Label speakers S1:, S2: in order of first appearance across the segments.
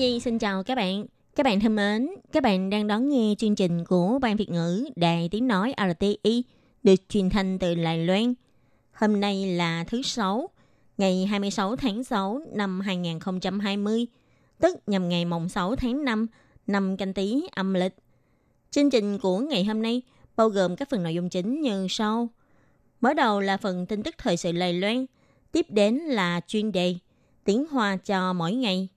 S1: Nhi xin chào các bạn. Các bạn thân mến, các bạn đang đón nghe chương trình của Ban Việt ngữ Đài Tiếng Nói RTI được truyền thanh từ Đài Loan. Hôm nay là thứ Sáu, ngày 26 tháng 6 năm 2020, tức nhằm ngày mùng 6 tháng 5 năm canh tí âm lịch. Chương trình của ngày hôm nay bao gồm các phần nội dung chính như sau. Mở đầu là phần tin tức thời sự Đài Loan, tiếp đến là chuyên đề tiếng Hoa cho mỗi ngày.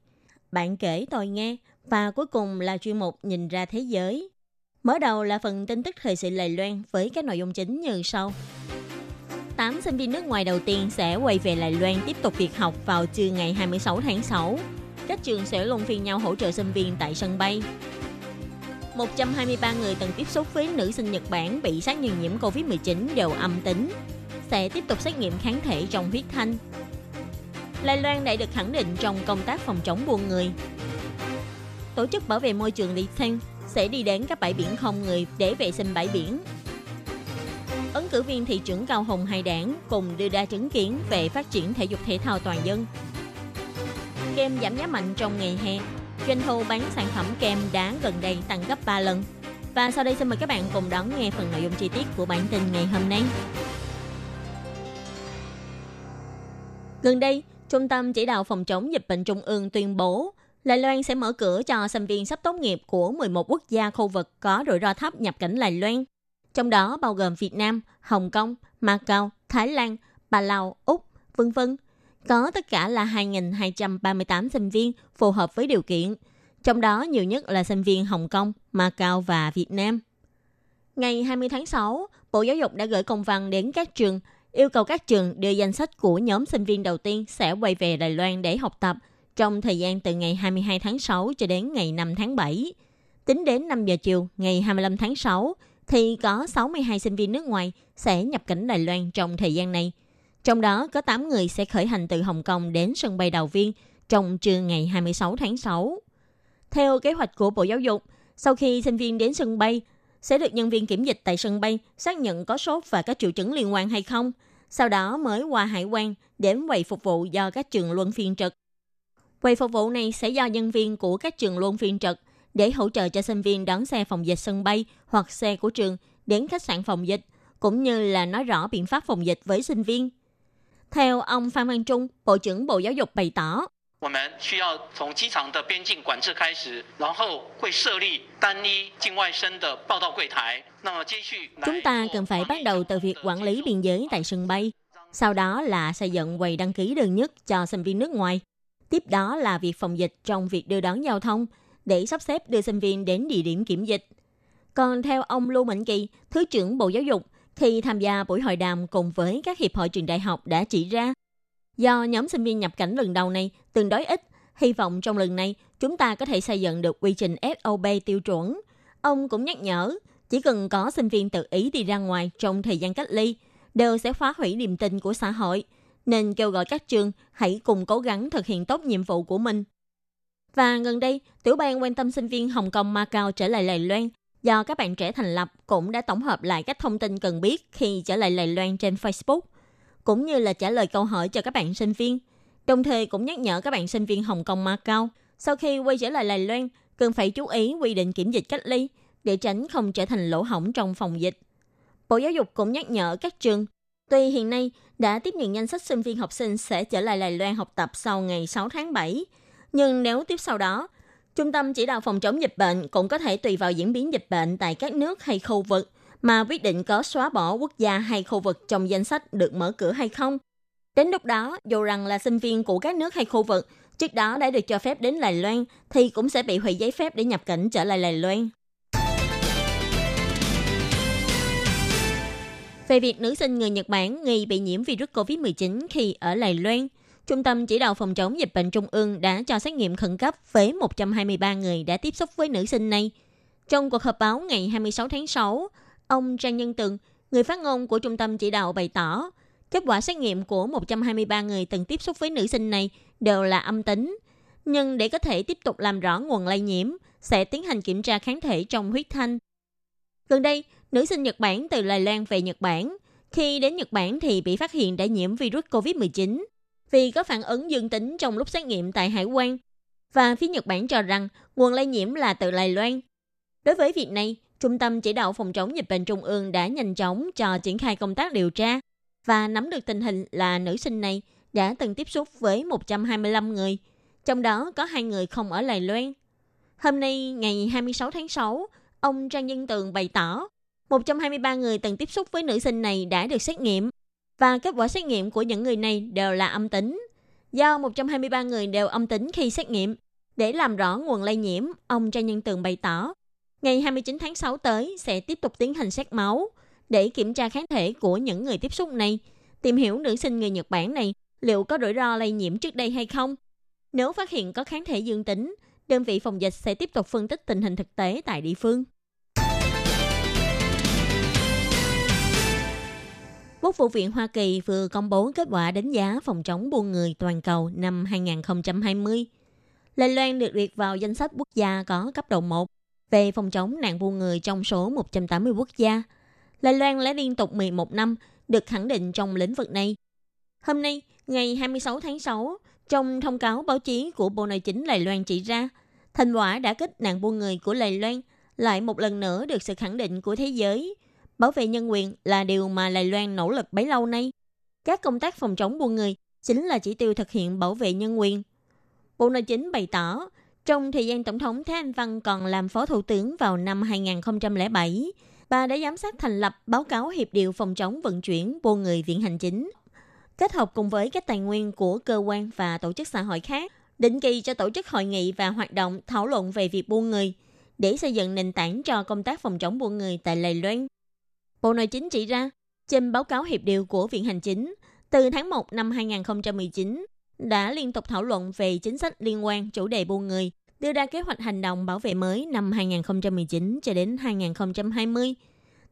S1: Bạn kể tôi nghe, và cuối cùng là chuyên mục nhìn ra thế giới. Mở đầu là phần tin tức thời sự Lầy Loan với các nội dung chính như sau. 8 sinh viên nước ngoài đầu tiên sẽ quay về Đài Loan tiếp tục việc học vào trưa ngày 26 tháng 6. Các trường sẽ luân phiên nhau hỗ trợ sinh viên tại sân bay. 123 người từng tiếp xúc với nữ sinh Nhật Bản bị xác nhận nhiễm COVID-19 đều âm tính. Sẽ tiếp tục xét nghiệm kháng thể trong huyết thanh. Lai Loan đã được khẳng định trong công tác phòng chống buôn người. Tổ chức bảo vệ môi trường Lý Thanh sẽ đi đến các bãi biển không người để vệ sinh bãi biển. Ứng cử viên thị trưởng Cao Hồng hai đảng cùng đưa ra chứng kiến về phát triển thể dục thể thao toàn dân. Kem giảm giá mạnh trong ngày hè. Doanh thu bán sản phẩm kem đá gần đây tăng gấp 3 lần. Và sau đây xin mời các bạn cùng đón nghe phần nội dung chi tiết của bản tin ngày hôm nay. Gần đây, Trung tâm Chỉ đạo Phòng chống dịch bệnh Trung ương tuyên bố Đài Loan sẽ mở cửa cho sinh viên sắp tốt nghiệp của 11 quốc gia khu vực có rủi ro thấp nhập cảnh Đài Loan, trong đó bao gồm Việt Nam, Hồng Kông, Macau, Thái Lan, Bà Lào, Úc, vân vân. Có tất cả là 2.238 sinh viên phù hợp với điều kiện, trong đó nhiều nhất là sinh viên Hồng Kông, Macau và Việt Nam. Ngày 20 tháng 6, Bộ Giáo dục đã gửi công văn đến các trường yêu cầu các trường đưa danh sách của nhóm sinh viên đầu tiên sẽ quay về Đài Loan để học tập trong thời gian từ ngày 22 tháng 6 cho đến ngày 5 tháng 7. Tính đến 5 giờ chiều ngày 25 tháng 6, thì có 62 sinh viên nước ngoài sẽ nhập cảnh Đài Loan trong thời gian này. Trong đó có 8 người sẽ khởi hành từ Hồng Kông đến sân bay Đào Viên trong trưa ngày 26 tháng 6. Theo kế hoạch của Bộ Giáo dục, sau khi sinh viên đến sân bay, sẽ được nhân viên kiểm dịch tại sân bay xác nhận có sốt và các triệu chứng liên quan hay không. Sau đó mới qua hải quan đến quầy phục vụ do các trường luân phiên trực. Quầy phục vụ này sẽ do nhân viên của các trường luân phiên trực để hỗ trợ cho sinh viên đón xe phòng dịch sân bay hoặc xe của trường đến khách sạn phòng dịch, cũng như là nói rõ biện pháp phòng dịch với sinh viên. Theo ông Phan Văn Trung, Bộ trưởng Bộ Giáo dục bày tỏ,
S2: 我们需要从机场的边境管制开始，然后会设立单一境外生的报到柜台。那么接续
S1: chúng ta cần phải bắt đầu từ việc quản lý biên giới tại sân bay, sau đó là xây dựng quầy đăng ký đơn nhất cho sinh viên nước ngoài. Tiếp đó là việc phòng dịch trong việc đưa đón giao thông để sắp xếp đưa sinh viên đến địa điểm kiểm dịch. Còn theo ông Lưu Mạnh Kỳ, Thứ trưởng Bộ Giáo dục, khi tham gia buổi hội đàm cùng với các hiệp hội trường đại học đã chỉ ra, do nhóm sinh viên nhập cảnh lần đầu này tương đối ít, hy vọng trong lần này chúng ta có thể xây dựng được quy trình SOP tiêu chuẩn. Ông cũng nhắc nhở, chỉ cần có sinh viên tự ý đi ra ngoài trong thời gian cách ly, đều sẽ phá hủy niềm tin của xã hội, nên kêu gọi các trường hãy cùng cố gắng thực hiện tốt nhiệm vụ của mình. Và gần đây, tiểu ban quan tâm sinh viên Hồng Kông Macau trở lại Lài Loan do các bạn trẻ thành lập cũng đã tổng hợp lại các thông tin cần biết khi trở lại Lài Loan trên Facebook, cũng như là trả lời câu hỏi cho các bạn sinh viên. Đồng thời cũng nhắc nhở các bạn sinh viên Hồng Kông Macau sau khi quay trở lại Đài Loan cần phải chú ý quy định kiểm dịch cách ly để tránh không trở thành lỗ hổng trong phòng dịch. Bộ Giáo dục cũng nhắc nhở các trường, tuy hiện nay đã tiếp nhận danh sách sinh viên học sinh sẽ trở lại Đài Loan học tập sau ngày 6 tháng 7, nhưng nếu tiếp sau đó, Trung tâm chỉ đạo phòng chống dịch bệnh cũng có thể tùy vào diễn biến dịch bệnh tại các nước hay khu vực mà quyết định có xóa bỏ quốc gia hay khu vực trong danh sách được mở cửa hay không. Đến lúc đó, dù rằng là sinh viên của các nước hay khu vực trước đó đã được cho phép đến Đài Loan thì cũng sẽ bị hủy giấy phép để nhập cảnh trở lại Đài Loan. Về việc nữ sinh người Nhật Bản nghi bị nhiễm virus COVID-19 khi ở Đài Loan, Trung tâm Chỉ đạo Phòng chống dịch bệnh Trung ương đã cho xét nghiệm khẩn cấp với 123 người đã tiếp xúc với nữ sinh này. Trong cuộc họp báo ngày 26 tháng 6, ông Trang Nhân Tường, người phát ngôn của Trung tâm Chỉ đạo bày tỏ, kết quả xét nghiệm của 123 người từng tiếp xúc với nữ sinh này đều là âm tính. Nhưng để có thể tiếp tục làm rõ nguồn lây nhiễm, sẽ tiến hành kiểm tra kháng thể trong huyết thanh. Gần đây, nữ sinh Nhật Bản từ Lài Loan về Nhật Bản. Khi đến Nhật Bản thì bị phát hiện đã nhiễm virus COVID-19 vì có phản ứng dương tính trong lúc xét nghiệm tại hải quan. Và phía Nhật Bản cho rằng nguồn lây nhiễm là từ Lài Loan. Đối với việc này, Trung tâm Chỉ đạo Phòng chống dịch bệnh Trung ương đã nhanh chóng cho triển khai công tác điều tra và nắm được tình hình là nữ sinh này đã từng tiếp xúc với 125 người, trong đó có hai người không ở Lài Loan. Hôm nay, ngày 26 tháng 6, ông Trang Nhân Tường bày tỏ 123 người từng tiếp xúc với nữ sinh này đã được xét nghiệm và kết quả xét nghiệm của những người này đều là âm tính. Do 123 người đều âm tính khi xét nghiệm, để làm rõ nguồn lây nhiễm, ông Trang Nhân Tường bày tỏ, ngày 29 tháng 6 tới sẽ tiếp tục tiến hành xét máu để kiểm tra kháng thể của những người tiếp xúc này, tìm hiểu nữ sinh người Nhật Bản này liệu có rủi ro lây nhiễm trước đây hay không. Nếu phát hiện có kháng thể dương tính, đơn vị phòng dịch sẽ tiếp tục phân tích tình hình thực tế tại địa phương. Quốc vụ viện Hoa Kỳ vừa công bố kết quả đánh giá phòng chống buôn người toàn cầu năm 2020. Đài Loan được liệt vào danh sách quốc gia có cấp độ 1 về phòng chống nạn buôn người trong số 180 quốc gia. Lai Loan đã liên tục 11 năm được khẳng định trong lĩnh vực này. Hôm nay, ngày 26 tháng 6, trong thông cáo báo chí của Bộ Nội chính Lai Loan chỉ ra, thành quả đã kích nạn buôn người của Lai Loan lại một lần nữa được sự khẳng định của thế giới. Bảo vệ nhân quyền là điều mà Lai Loan nỗ lực bấy lâu nay. Các công tác phòng chống buôn người chính là chỉ tiêu thực hiện bảo vệ nhân quyền. Bộ Nội chính bày tỏ, trong thời gian Tổng thống Thái Anh Văn còn làm Phó Thủ tướng vào năm 2007, bà đã giám sát thành lập báo cáo hiệp điều phòng chống vận chuyển buôn người viện hành chính kết hợp cùng với các tài nguyên của cơ quan và tổ chức xã hội khác, định kỳ cho tổ chức hội nghị và hoạt động thảo luận về việc buôn người để xây dựng nền tảng cho công tác phòng chống buôn người tại Lài Loan. Bộ Nội chính chỉ ra, trên báo cáo hiệp điều của Viện Hành Chính, từ tháng 1 năm 2019 đã liên tục thảo luận về chính sách liên quan chủ đề buôn người, đưa ra kế hoạch hành động bảo vệ mới năm 2019 cho đến 2020.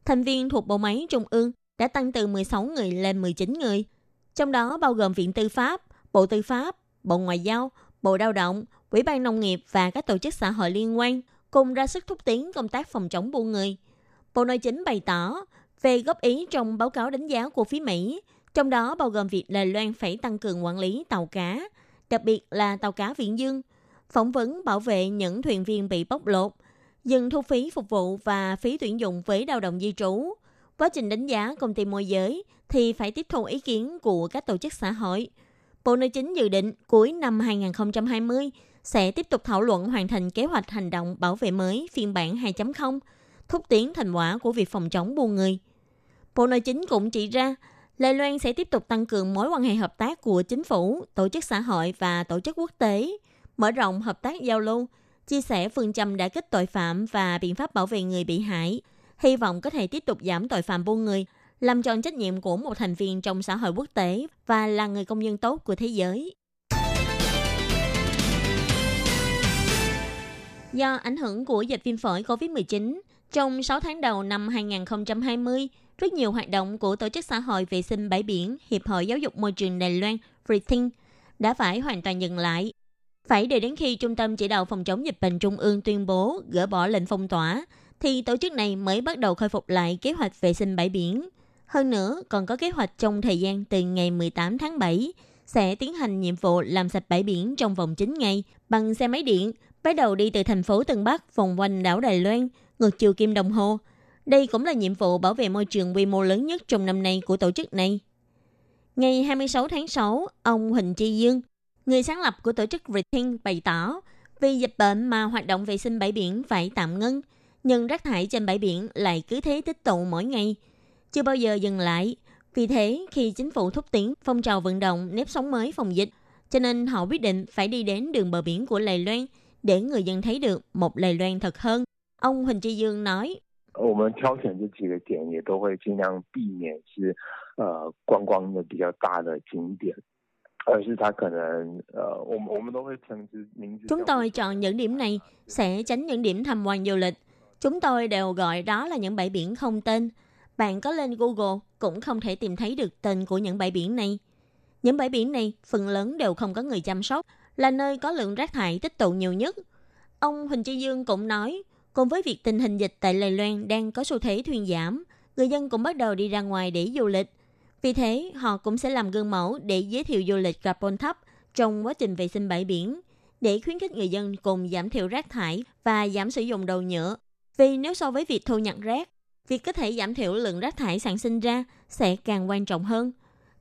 S1: Thành viên thuộc bộ máy trung ương đã tăng từ 16 người lên 19 người, trong đó bao gồm Viện Tư pháp, Bộ Tư pháp, Bộ Ngoại giao, Bộ Lao động, Ủy ban Nông nghiệp và các tổ chức xã hội liên quan cùng ra sức thúc tiến công tác phòng chống buôn người. Bộ Nội chính bày tỏ về góp ý trong báo cáo đánh giá của phía Mỹ, trong đó bao gồm việc Đài Loan phải tăng cường quản lý tàu cá, đặc biệt là tàu cá Viễn Dương, phỏng vấn bảo vệ những thuyền viên bị bóc lột, dừng thu phí phục vụ và phí tuyển dụng với lao động di trú. Quá trình đánh giá công ty môi giới thì phải tiếp thu ý kiến của các tổ chức xã hội. Bộ Nội chính dự định cuối năm 2020 sẽ tiếp tục thảo luận hoàn thành kế hoạch hành động bảo vệ mới phiên bản 2.0, thúc tiến thành quả của việc phòng chống buôn người. Bộ Nội chính cũng chỉ ra, Lê Loan sẽ tiếp tục tăng cường mối quan hệ hợp tác của chính phủ, tổ chức xã hội và tổ chức quốc tế, mở rộng hợp tác giao lưu, chia sẻ phương châm đã kích tội phạm và biện pháp bảo vệ người bị hại, hy vọng có thể tiếp tục giảm tội phạm buôn người, làm tròn trách nhiệm của một thành viên trong xã hội quốc tế và là người công dân tốt của thế giới. Do ảnh hưởng của dịch viêm phổi COVID-19, trong 6 tháng đầu năm 2020, rất nhiều hoạt động của Tổ chức Xã hội Vệ sinh Bãi biển, Hiệp hội Giáo dục Môi trường Đài Loan, Freething, đã phải hoàn toàn dừng lại. Phải đợi đến khi Trung tâm Chỉ đạo Phòng chống dịch bệnh Trung ương tuyên bố gỡ bỏ lệnh phong tỏa, thì tổ chức này mới bắt đầu khôi phục lại kế hoạch vệ sinh bãi biển. Hơn nữa, còn có kế hoạch trong thời gian từ ngày 18 tháng 7 sẽ tiến hành nhiệm vụ làm sạch bãi biển trong vòng 9 ngày bằng xe máy điện, bắt đầu đi từ thành phố Tân Bắc vòng quanh đảo Đài Loan, ngược chiều kim đồng hồ. Đây cũng là nhiệm vụ bảo vệ môi trường quy mô lớn nhất trong năm nay của tổ chức này. Ngày 26 tháng 6, ông Huỳnh Chi Dương, người sáng lập của tổ chức Rethink bày tỏ, vì dịch bệnh mà hoạt động vệ sinh bãi biển phải tạm ngưng, nhưng rác thải trên bãi biển lại cứ thế tích tụ mỗi ngày – chưa bao giờ dừng lại. Vì thế, khi chính phủ thúc tiến phong trào vận động nếp sống mới phòng dịch, cho nên họ quyết định phải đi đến đường bờ biển của Lài Loan để người dân thấy được một Lài Loan thật hơn. Ông Huỳnh Tri Dương nói,
S3: 我们挑选这几个点也都会尽量避免是呃观光的比较大的景点。 而是它可能呃，我们我们都会称之名字。
S1: Chúng tôi chọn những điểm này sẽ tránh những điểm tham quan du lịch. Chúng tôi đều gọi đó là những bãi biển không tên. Bạn có lên Google cũng không thể tìm thấy được tên của những bãi biển này. Những bãi biển này phần lớn đều không có người chăm sóc, là nơi có lượng rác thải tích tụ nhiều nhất. Ông Huỳnh Chi Dương cũng nói, cùng với việc tình hình dịch tại Đài Loan đang có xu thế thuyên giảm, người dân cũng bắt đầu đi ra ngoài để du lịch. Vì thế, họ cũng sẽ làm gương mẫu để giới thiệu du lịch carbon thấp trong quá trình vệ sinh bãi biển, để khuyến khích người dân cùng giảm thiểu rác thải và giảm sử dụng đồ nhựa. Vì nếu so với việc thu nhặt rác, việc có thể giảm thiểu lượng rác thải sản sinh ra sẽ càng quan trọng hơn.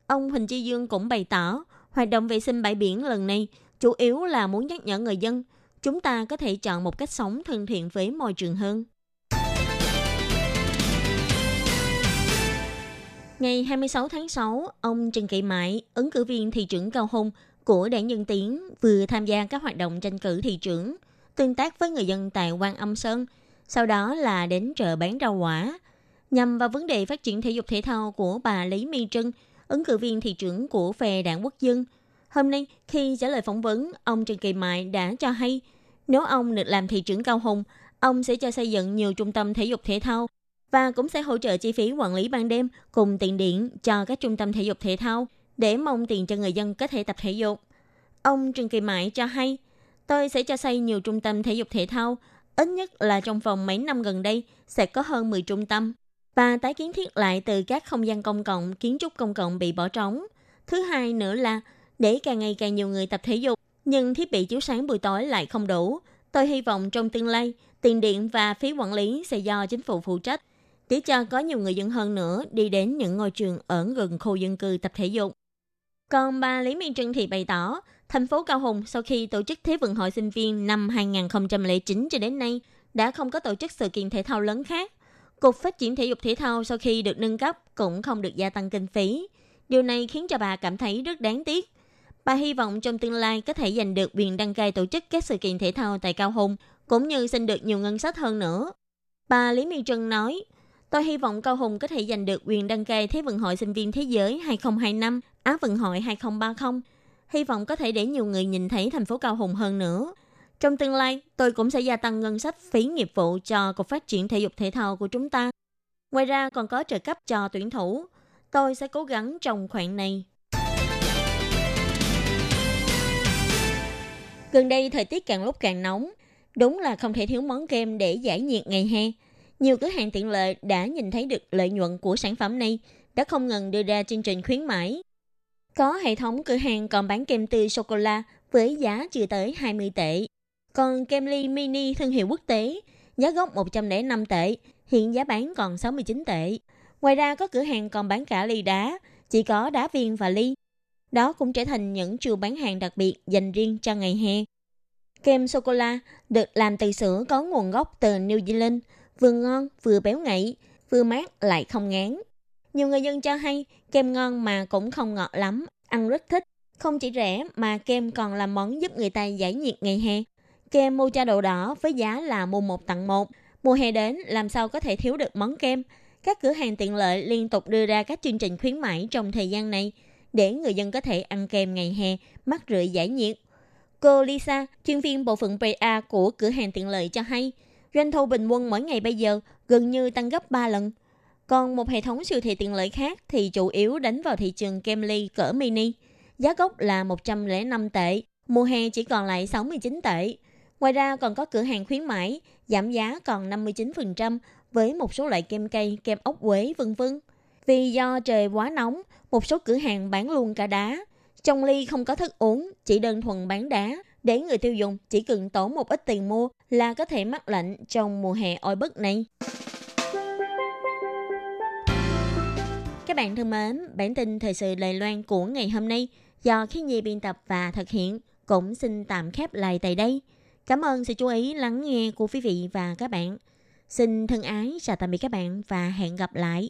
S1: Ông Huỳnh Chi Dương cũng bày tỏ, hoạt động vệ sinh bãi biển lần này chủ yếu là muốn nhắc nhở người dân chúng ta có thể chọn một cách sống thân thiện với môi trường hơn. Ngày 26 tháng 6, ông Trần Kỳ Mại, ứng cử viên thị trưởng Cao Hùng của Đảng Nhân Tiến vừa tham gia các hoạt động tranh cử thị trưởng, tương tác với người dân tại Quan Âm Sơn, sau đó là đến chợ bán rau quả. Nhằm vào vấn đề phát triển thể dục thể thao của bà Lý My Trân, ứng cử viên thị trưởng của phe đảng quốc dân. Hôm nay, khi trả lời phỏng vấn, ông Trần Kỳ Mại đã cho hay, nếu ông được làm thị trưởng Cao Hùng, ông sẽ cho xây dựng nhiều trung tâm thể dục thể thao và cũng sẽ hỗ trợ chi phí quản lý ban đêm cùng tiền điện cho các trung tâm thể dục thể thao để mong tiền cho người dân có thể tập thể dục. Ông Trần Kỳ Mại cho hay, tôi sẽ cho xây nhiều trung tâm thể dục thể thao, ít nhất là trong vòng mấy năm gần đây sẽ có hơn 10 trung tâm và tái kiến thiết lại từ các không gian công cộng, kiến trúc công cộng bị bỏ trống. Thứ hai nữa là để càng ngày càng nhiều người tập thể dục, nhưng thiết bị chiếu sáng buổi tối lại không đủ. Tôi hy vọng trong tương lai, tiền điện và phí quản lý sẽ do chính phủ phụ trách, để cho có nhiều người dân hơn nữa đi đến những ngôi trường ở gần khu dân cư tập thể dục. Còn bà Lý Minh Trân thì bày tỏ, thành phố Cao Hùng sau khi tổ chức Thế vận hội sinh viên năm 2009 cho đến nay đã không có tổ chức sự kiện thể thao lớn khác. Cục phát triển thể dục thể thao sau khi được nâng cấp cũng không được gia tăng kinh phí. Điều này khiến cho bà cảm thấy rất đáng tiếc. Bà hy vọng trong tương lai có thể giành được quyền đăng cai tổ chức các sự kiện thể thao tại Cao Hùng, cũng như xin được nhiều ngân sách hơn nữa. Bà Lý Miên Trân nói, Tôi hy vọng Cao Hùng có thể giành được quyền đăng cai Thế vận hội sinh viên thế giới 2025, Á vận hội 2030. Hy vọng có thể để nhiều người nhìn thấy thành phố Cao Hùng hơn nữa. Trong tương lai, tôi cũng sẽ gia tăng ngân sách phí nghiệp vụ cho Cục Phát triển Thể dục Thể thao của chúng ta. Ngoài ra còn có trợ cấp cho tuyển thủ. Tôi sẽ cố gắng trong khoản này. Gần đây thời tiết càng lúc càng nóng. Đúng là không thể thiếu món kem để giải nhiệt ngày hè. Nhiều cửa hàng tiện lợi đã nhìn thấy được lợi nhuận của sản phẩm này, đã không ngừng đưa ra chương trình khuyến mãi. Có hệ thống cửa hàng còn bán kem tươi sô-cô-la với giá chưa tới 20 tệ. Còn kem ly mini thương hiệu quốc tế, giá gốc 105 tệ, hiện giá bán còn 69 tệ. Ngoài ra có cửa hàng còn bán cả ly đá, chỉ có đá viên và ly. Đó cũng trở thành những trường bán hàng đặc biệt dành riêng cho ngày hè. Kem sô-cô-la được làm từ sữa có nguồn gốc từ New Zealand, vừa ngon vừa béo ngậy, vừa mát lại không ngán. Nhiều người dân cho hay kem ngon mà cũng không ngọt lắm, ăn rất thích. Không chỉ rẻ mà kem còn là món giúp người ta giải nhiệt ngày hè. Kem mocha đậu đỏ với giá là mua một tặng một. Mùa hè đến làm sao có thể thiếu được món kem. Các cửa hàng tiện lợi liên tục đưa ra các chương trình khuyến mãi trong thời gian này để người dân có thể ăn kem ngày hè, mát rượi giải nhiệt. Cô Lisa, chuyên viên bộ phận PA của cửa hàng tiện lợi cho hay, doanh thu bình quân mỗi ngày bây giờ gần như tăng gấp 3 lần. Còn một hệ thống siêu thị tiện lợi khác thì chủ yếu đánh vào thị trường kem ly cỡ mini. Giá gốc là 105 tệ, mùa hè chỉ còn lại 69 tệ. Ngoài ra còn có cửa hàng khuyến mãi, giảm giá còn 59% với một số loại kem cây, kem ốc quế vân vân. Vì do trời quá nóng, một số cửa hàng bán luôn cả đá. Trong ly không có thức uống, chỉ đơn thuần bán đá để người tiêu dùng chỉ cần tốn một ít tiền mua là có thể mắc lạnh trong mùa hè oi bức này. Các bạn thân mến, bản tin thời sự Đài Loan của ngày hôm nay do khi Nhi biên tập và thực hiện cũng xin tạm khép lại tại đây. Cảm ơn sự chú ý lắng nghe của quý vị và các bạn. Xin thân ái chào tạm biệt các bạn và hẹn gặp lại.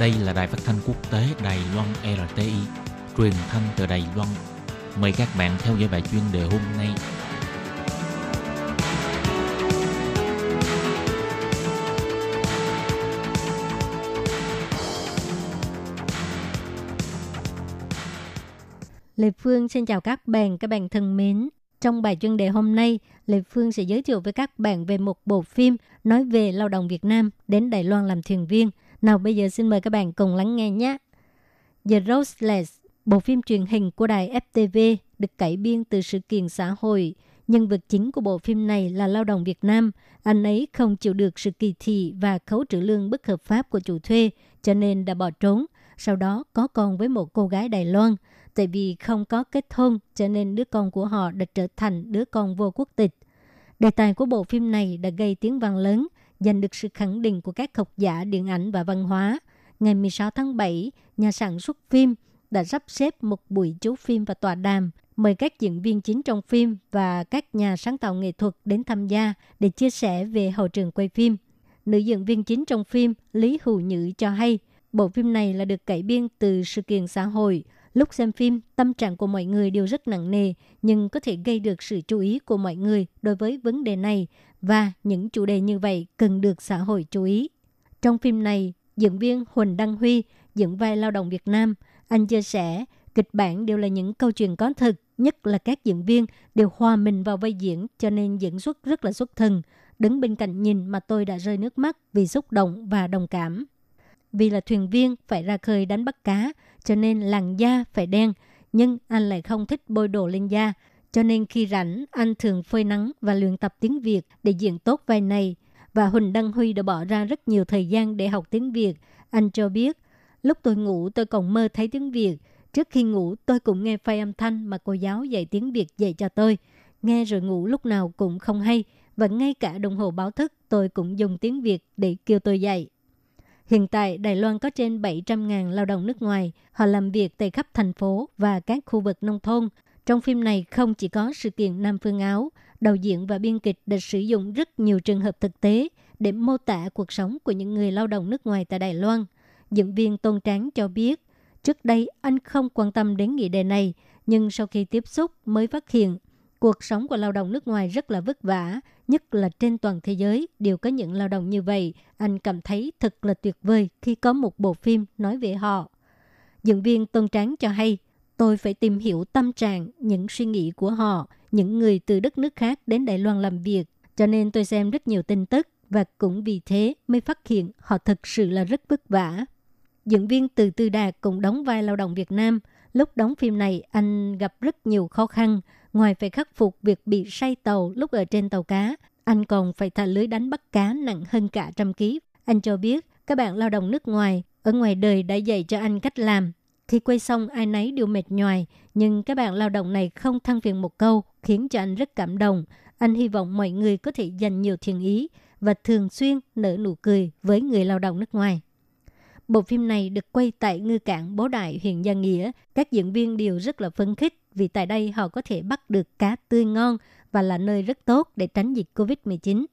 S4: Đây là đài phát thanh quốc tế Đài Loan RTI, truyền thanh từ Đài Loan. Mời các bạn theo dõi bài chuyên đề hôm nay.
S5: Lê Phương xin chào các bạn, các bạn thân mến. Trong bài chuyên đề hôm nay, Lê Phương sẽ giới thiệu với các bạn về một bộ phim nói về lao động Việt Nam đến Đài Loan làm thuyền viên. Nào bây giờ xin mời các bạn cùng lắng nghe nhé. The Roseless, bộ phim truyền hình của đài FTV được cải biên từ sự kiện xã hội. Nhân vật chính của bộ phim này là lao động Việt Nam. Anh ấy không chịu được sự kỳ thị và khấu trừ lương bất hợp pháp của chủ thuê, cho nên đã bỏ trốn. Sau đó có con với một cô gái Đài Loan – tại vì không có kết hôn cho nên đứa con của họ đã trở thành đứa con vô quốc tịch. Đề tài của bộ phim này đã gây tiếng vang lớn, giành được sự khẳng định của các học giả điện ảnh và văn hóa. Ngày 16 tháng 7, nhà sản xuất phim đã sắp xếp một buổi chiếu phim và tọa đàm mời các diễn viên chính trong phim và các nhà sáng tạo nghệ thuật đến tham gia để chia sẻ về hậu trường quay phim. Nữ diễn viên chính trong phim Lý Hữu Nhữ cho hay, bộ phim này là được cải biên từ sự kiện xã hội – Lúc xem phim, tâm trạng của mọi người đều rất nặng nề, nhưng có thể gây được sự chú ý của mọi người đối với vấn đề này và những chủ đề như vậy cần được xã hội chú ý. Trong phim này, diễn viên Huỳnh Đăng Huy diễn vai lao động Việt Nam. Anh chia sẻ, kịch bản đều là những câu chuyện có thực, nhất là các diễn viên đều hòa mình vào vai diễn cho nên diễn xuất rất là xuất thần. Đứng bên cạnh nhìn mà tôi đã rơi nước mắt vì xúc động và đồng cảm. Vì là thuyền viên phải ra khơi đánh bắt cá, cho nên làn da phải đen, nhưng anh lại không thích bôi đồ lên da. Cho nên khi rảnh, anh thường phơi nắng và luyện tập tiếng Việt để diễn tốt vai này. Và Huỳnh Đăng Huy đã bỏ ra rất nhiều thời gian để học tiếng Việt. Anh cho biết, lúc tôi ngủ tôi còn mơ thấy tiếng Việt. Trước khi ngủ tôi cũng nghe file âm thanh mà cô giáo dạy tiếng Việt dạy cho tôi. Nghe rồi ngủ lúc nào cũng không hay. Và ngay cả đồng hồ báo thức tôi cũng dùng tiếng Việt để kêu tôi dạy. Hiện tại, Đài Loan có trên 700.000 lao động nước ngoài. Họ làm việc tại khắp thành phố và các khu vực nông thôn. Trong phim này không chỉ có sự kiện Nam Phương Áo, đạo diễn và biên kịch đã sử dụng rất nhiều trường hợp thực tế để mô tả cuộc sống của những người lao động nước ngoài tại Đài Loan. Diễn viên Tôn Tráng cho biết, trước đây anh không quan tâm đến nghị đề này, nhưng sau khi tiếp xúc mới phát hiện cuộc sống của lao động nước ngoài rất là vất vả, nhất là trên toàn thế giới đều có những lao động như vậy. Anh cảm thấy thật là tuyệt vời khi có một bộ phim nói về họ. Diễn viên Tôn Tráng cho hay, tôi phải tìm hiểu tâm trạng, những suy nghĩ của họ, những người từ đất nước khác đến Đài Loan làm việc. Cho nên tôi xem rất nhiều tin tức và cũng vì thế mới phát hiện họ thực sự là rất vất vả. Diễn viên Từ Tư Đạt cũng đóng vai lao động Việt Nam. Lúc đóng phim này, anh gặp rất nhiều khó khăn. Ngoài phải khắc phục việc bị say tàu lúc ở trên tàu cá, anh còn phải thả lưới đánh bắt cá nặng hơn cả trăm ký. Anh cho biết các bạn lao động nước ngoài ở ngoài đời đã dạy cho anh cách làm. Khi quay xong ai nấy đều mệt nhoài, nhưng các bạn lao động này không than phiền một câu, khiến cho anh rất cảm động. Anh hy vọng mọi người có thể dành nhiều thiện ý và thường xuyên nở nụ cười với người lao động nước ngoài. Bộ phim này được quay tại ngư cảng Bố Đại, huyện Gia Nghĩa. Các diễn viên đều rất là phấn khích vì tại đây họ có thể bắt được cá tươi ngon và là nơi rất tốt để tránh dịch COVID-19.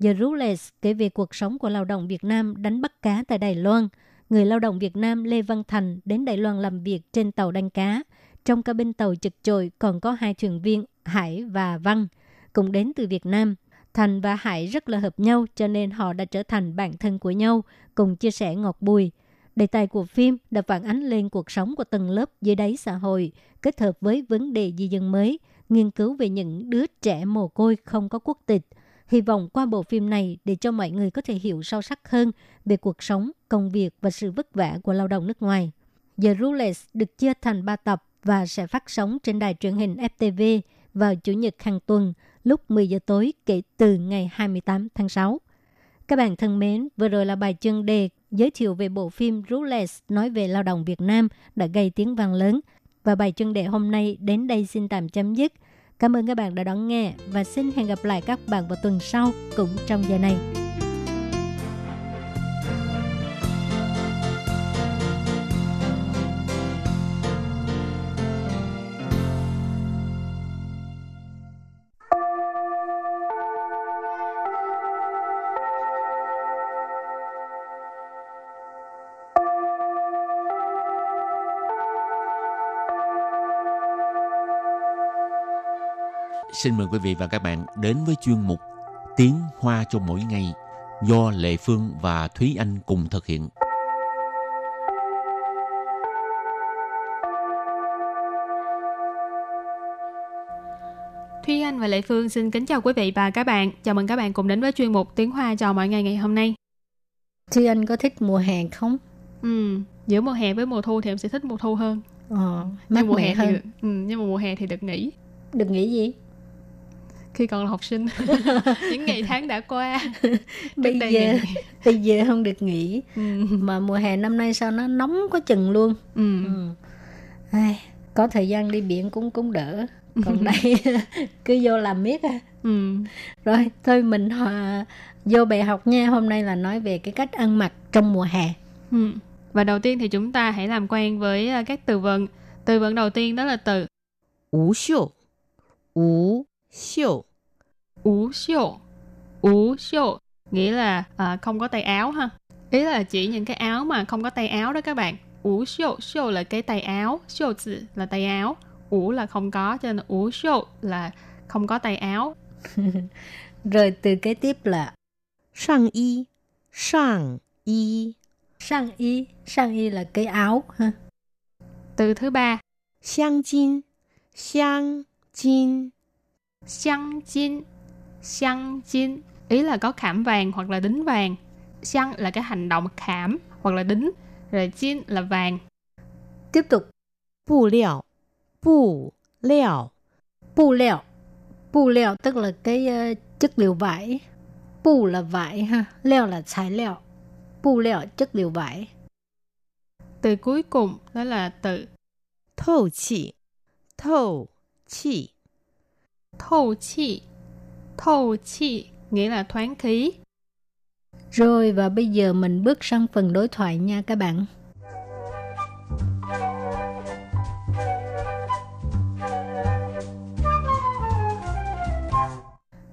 S5: The Rules kể về cuộc sống của lao động Việt Nam đánh bắt cá tại Đài Loan. Người lao động Việt Nam Lê Văn Thành đến Đài Loan làm việc trên tàu đánh cá. Trong cabin tàu chật chội còn có hai thuyền viên Hải và Văn cùng đến từ Việt Nam. Thành và Hải rất là hợp nhau cho nên họ đã trở thành bạn thân của nhau, cùng chia sẻ ngọt bùi. Đề tài của phim đã phản ánh lên cuộc sống của tầng lớp dưới đáy xã hội, kết hợp với vấn đề di dân mới, nghiên cứu về những đứa trẻ mồ côi không có quốc tịch. Hy vọng qua bộ phim này để cho mọi người có thể hiểu sâu sắc hơn về cuộc sống, công việc và sự vất vả của lao động nước ngoài. The Rules được chia thành 3 tập và sẽ phát sóng trên đài truyền hình FTV vào Chủ nhật hàng tuần lúc 10 giờ tối kể từ ngày 28 tháng 6. Các bạn thân mến, vừa rồi là bài chân đề giới thiệu về bộ phim Ruthless nói về lao động Việt Nam đã gây tiếng vang lớn. Và bài chân đề hôm nay đến đây xin tạm chấm dứt. Cảm ơn các bạn đã đón nghe và xin hẹn gặp lại các bạn vào tuần sau cũng trong giờ này.
S4: Xin mời quý vị và các bạn đến với chuyên mục Tiếng Hoa cho mỗi ngày do Lệ Phương và Thúy Anh cùng thực hiện.
S6: Thúy Anh và Lệ Phương xin kính chào quý vị và các bạn. Chào mừng các bạn cùng đến với chuyên mục Tiếng Hoa chào mọi ngày ngày hôm nay.
S5: Thúy Anh có thích mùa hè không?
S6: Ừ, giữa mùa hè với mùa thu thì em sẽ thích mùa thu hơn.
S5: Ờ, mát
S6: Nhưng mùa
S5: mẻ
S6: hè
S5: hơn.
S6: thì ừ, nhưng mà mùa hè thì được nghỉ
S5: Được nghĩ gì?
S6: khi còn là học sinh. Những ngày tháng đã qua.
S5: Bây
S6: đây
S5: giờ
S6: ngày-
S5: bây giờ không được nghỉ.
S6: Ừ.
S5: Mà mùa hè năm nay sao nó nóng có chừng luôn.
S6: Ừ.
S5: Ừ. Ai, có thời gian đi biển cũng cũng đỡ. Còn đây cứ vô làm miết à.
S6: Ừ.
S5: Rồi, thôi mình hòa, vô bài học nha. Hôm nay là nói về cái cách ăn mặc trong mùa hè.
S6: Ừ. Và đầu tiên thì chúng ta hãy làm quen với à, các từ vựng. Từ vựng đầu tiên đó là từ
S7: 无袖，无袖，
S6: ú xiu ú xiu nghĩa là à, không có tay áo ha. Ý là chỉ những cái áo mà không có tay áo đó các bạn. Ú xiu xiu là cái tay áo xiu zi là tay áo. Ú là không có cho nên ú xiu là không có tay áo.
S5: Rồi từ kế tiếp là
S7: sang y sang y.
S5: Sang y sang y là cái áo ha.
S6: Từ thứ ba.
S7: Xiang jin
S6: xiang jin. Xiang jin xăng chín ý là có khảm vàng hoặc là đính vàng. xăng là cái hành động khảm hoặc là đính, rồi chín là vàng.
S5: Tiếp tục.
S7: Bù liệu, bù liệu,
S5: bù liệu. Bù liệu tức là cái uh, chất liệu vải. Bù là vải ha, leo là 材料. Bù liệu chất liệu vải.
S6: Từ cuối cùng đó là từ
S7: thâu chi, thâu chi.
S6: Thâu chi Thô chi nghĩa là thoáng khí.
S5: Rồi và bây giờ mình bước sang phần đối thoại nha các bạn.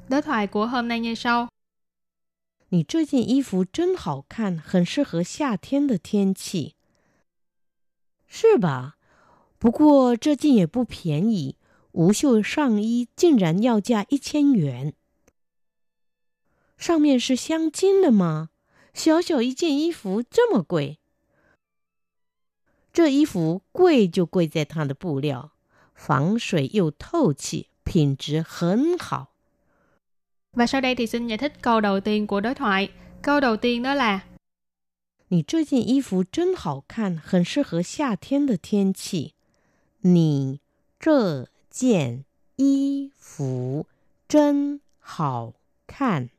S6: Đối thoại của hôm nay như sau.
S7: 你这件衣服真好看，很适合夏天的天气，是吧？不过这件也不便宜， 无袖上衣竟然要价一千元。上面是镶金的吗？小小一件衣服这么贵？这衣服贵就贵在它的布料，防水又透气，品质很好。
S6: Và sau đây thì xin giải thích câu đầu tiên của đối thoại. Câu đầu tiên đó là
S7: 你这件衣服真好看，很适合夏天的天气。你这 件衣服真好看，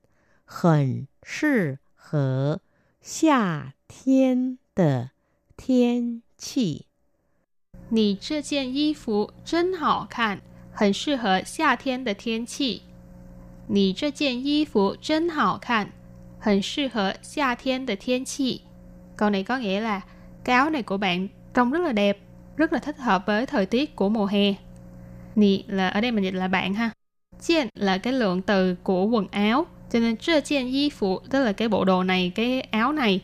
S7: 很适合夏天的天气。
S6: 你这件衣服真好看，很适合夏天的天气。你这件衣服真好看，很适合夏天的天气。Câu này có nghĩa là cái áo này của bạn trông rất là đẹp, rất là thích hợp với thời tiết của mùa hè. Nì là ở đây mình dịch là bạn ha. Chiên là cái lượng từ của quần áo. Cho nên chưa chiên y phụ tức là cái bộ đồ này, cái áo này.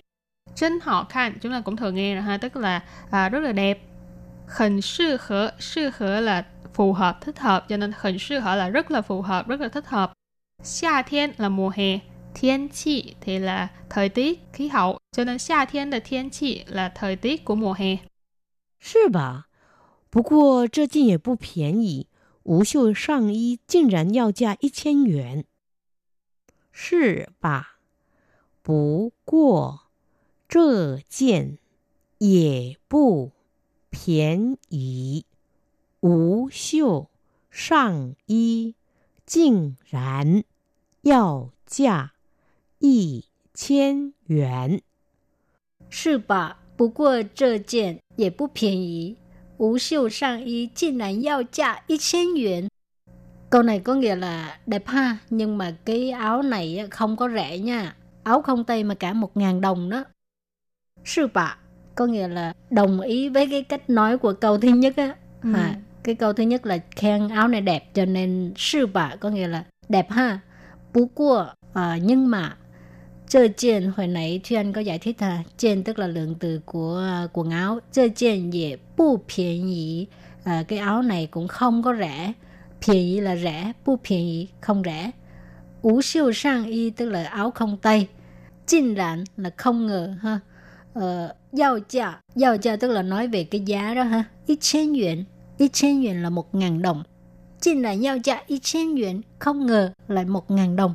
S6: Chân họ khan chúng ta cũng thường nghe rồi ha, tức là à, rất là đẹp. Khẩn sư hở, sư hở là phù hợp, thích hợp. Cho nên khẩn sư hở là rất là phù hợp, rất là thích hợp. Xia thiên là mùa hè. Thiên chi thì là thời tiết, khí hậu. Cho nên xia thiên là thiên chi là thời tiết của mùa hè.
S7: 是吧？不过这件也不便宜，无袖上衣竟然要价一千元，是吧？不过这件也不便宜，无袖上衣竟然要价一千元。
S5: 是吧？不过这件也不便宜，无袖上衣竟然要价一千元。Câu này có nghĩa là đẹp ha, nhưng mà cái áo này không có rẻ nha. Áo không tay mà cả một ngàn đồng đó. Sư bạ, có nghĩa là đồng ý với cái cách nói của câu thứ nhất á.
S6: Ừ.
S5: À, cái câu thứ nhất là khen áo này đẹp cho nên sư bạ có nghĩa là đẹp ha. Bú qua, à, nhưng mà Chơ chen hồi nãy Thúy Anh có giải thích ha, chen tức là lượng từ của uh, quần áo. Chơ chen dễ bu phiền ý. À, cái áo này cũng không có rẻ. Phiền ý là rẻ, bu phiền ý không rẻ. ủ siêu sang y tức là áo không tay. Chinh rạn là không ngờ ha. Ờ, giao cha, giao cha tức là nói về cái giá đó ha. Ít chén yuan, ít chén yuan là một ngàn đồng. Chinh là giao cha ít chén yuan, không ngờ lại một ngàn đồng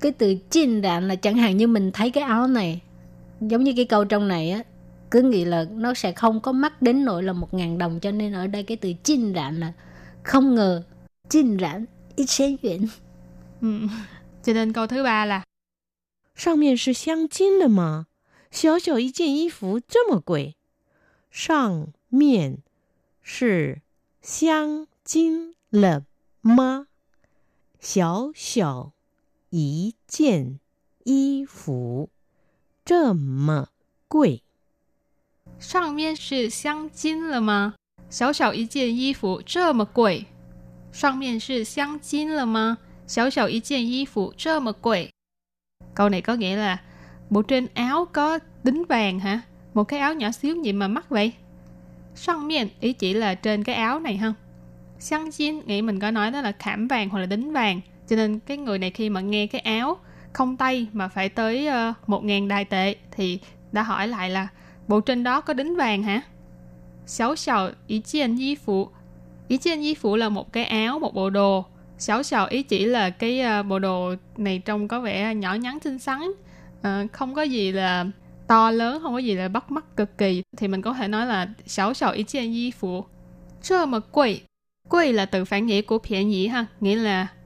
S5: cái từ chinh đạn là chẳng hạn như mình thấy cái áo này giống như cái câu trong này á cứ nghĩ là nó sẽ không có mắc đến nỗi là một ngàn đồng cho nên ở đây cái từ chinh đạn là không ngờ chinh đạn ít千元
S6: Ừ. Cho nên câu thứ ba là
S7: 上面是镶金的吗？小小一件衣服这么贵，上面是镶金了吗？小小 一件衣服这么贵，
S6: 上面是镶金了吗？小小一件衣服这么贵，上面是镶金了吗？小小一件衣服这么贵。Câu này có nghĩa là bộ trên áo có đính vàng hả? Một cái áo nhỏ xíu gì mà mắc vậy? Sang miệng ý chỉ là trên cái áo này ha. Xăng jin nghĩ mình có nói đó là khảm vàng hoặc là đính vàng. Cho nên cái người này khi mà nghe cái áo không tay mà phải tới ờ, uh, 1.000 đài tệ thì đã hỏi lại là bộ trên đó có đính vàng hả? sáu xào ý chiên y phụ. Ý chiên y phụ là một cái áo, một bộ đồ. sáu xào ý chỉ là cái uh, bộ đồ này trông có vẻ nhỏ nhắn xinh xắn. Uh, không có gì là to lớn, không có gì là bắt mắt cực kỳ. Thì mình có thể nói là sáu xào ý chiên y phụ. Chơ mà quỷ. Quỷ là từ phản nghĩa của phiện nhĩ ha, nghĩa là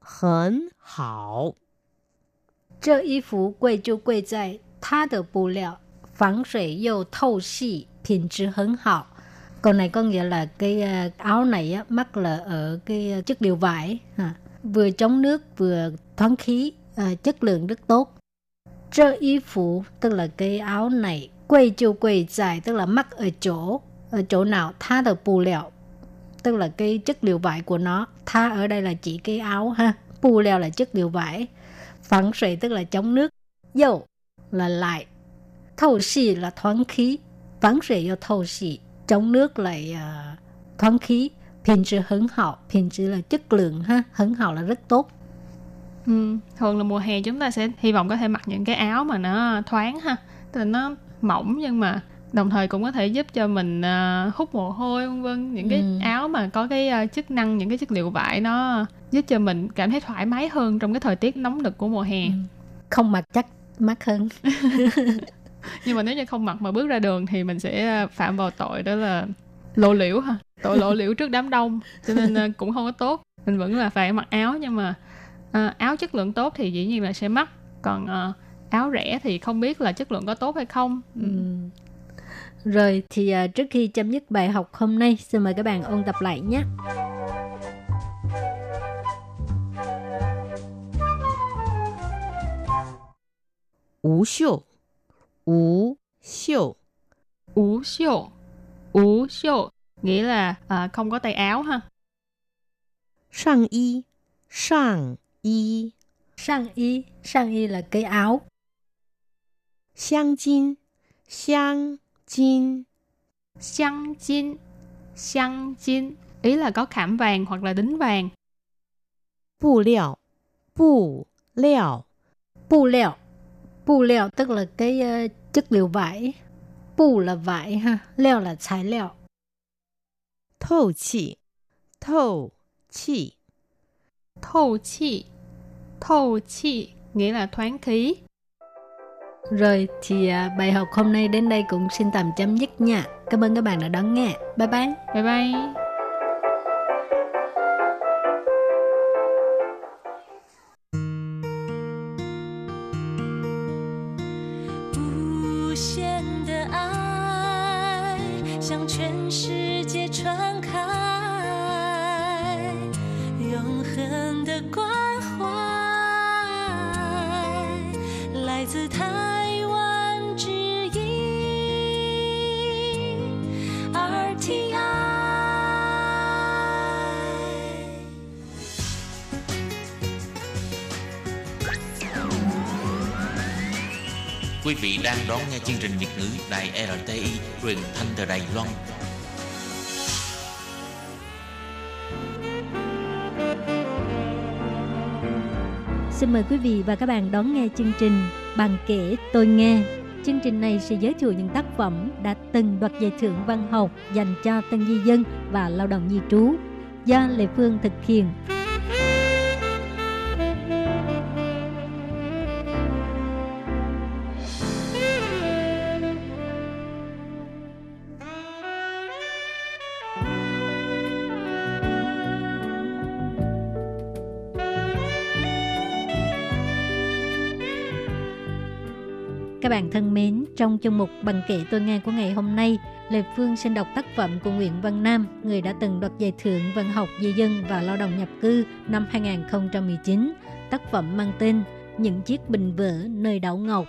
S7: 很好。
S5: 这衣服贵就贵在它的布料防水又透气，品质很好。Câu này có nghĩa là cái ờ, áo này á, mắc là ở cái ờ, chất liệu vải, ha. vừa chống nước vừa thoáng khí, ờ, chất lượng rất tốt. Chơ y phủ tức là cái áo này, quay chiêu quay dài tức là mắc ở chỗ, ở chỗ nào tha được bù liệu, tức là cái chất liệu vải của nó. Tha ở đây là chỉ cái áo ha. Pu leo là chất liệu vải. Phẳng sủy tức là chống nước. Dầu là lại. Thâu xì là thoáng khí. Phẳng sủy do thâu xì. Chống nước lại uh, thoáng khí. Phiên chữ hứng hậu phiên chữ là chất lượng ha. Hứng hậu là rất tốt.
S6: Ừ, thường là mùa hè chúng ta sẽ hy vọng có thể mặc những cái áo mà nó thoáng ha. Tức là nó mỏng nhưng mà đồng thời cũng có thể giúp cho mình ờ, hút mồ hôi vân vân những cái
S5: Ừ.
S6: áo mà có cái ờ, chức năng những cái chất liệu vải nó giúp cho mình cảm thấy thoải mái hơn trong cái thời tiết nóng nực của mùa hè
S5: Ừ. Không mặc chắc mắc hơn.
S6: nhưng mà nếu như không mặc mà bước ra đường thì mình sẽ ờ, phạm vào tội đó là lộ liễu ha tội lộ liễu trước đám đông cho nên cũng không có tốt mình vẫn là phải mặc áo nhưng mà ờ, áo chất lượng tốt thì dĩ nhiên là sẽ mắc còn ờ, áo rẻ thì không biết là chất lượng có tốt hay không ừ.
S5: Rồi thì à, trước khi chấm dứt bài học hôm nay, xin mời các bạn ôn tập lại nhé.
S7: Ú xiu. Ú xiu.
S6: Ú xiu. Ú xiu Nghĩa là à, không có tay áo ha.
S7: Sang y. Sang y.
S5: Sang y. Sang y là cái áo.
S7: Xiang jin. Xiang 金，
S6: xăng chín xăng chín ý là có khảm vàng hoặc là đính vàng
S7: 布料，布料，
S5: 布liệu.布liệu tức là cái ờ, chất liệu vải. Bù là vải ha, leo là tài liệu.
S7: Thâu chi, thâu chi.
S6: Thâu chi. Thâu chi nghĩa là thoáng khí.
S5: Rồi thì à, bài học hôm nay đến đây cũng xin tạm chấm dứt nha. Cảm ơn các bạn đã đón nghe. Bye bye.
S6: Bye bye.
S8: Hãy subscribe
S4: Quý vị đang đón nghe chương trình Việt ngữ Đài RTI truyền thanh từ Đài Loan.
S5: Xin mời quý vị và các bạn đón nghe chương trình Bằng kể tôi nghe. Chương trình này sẽ giới thiệu những tác phẩm đã từng đoạt giải thưởng văn học dành cho tân di dân và lao động di trú do Lê Phương thực hiện. Chương mục bằng kể tôi nghe của ngày hôm nay, Lê Phương xin đọc tác phẩm của Nguyễn Văn Nam, người đã từng đoạt giải thưởng văn học di dân và lao động nhập cư năm 2019. Tác phẩm mang tên Những chiếc bình vỡ nơi đảo Ngọc.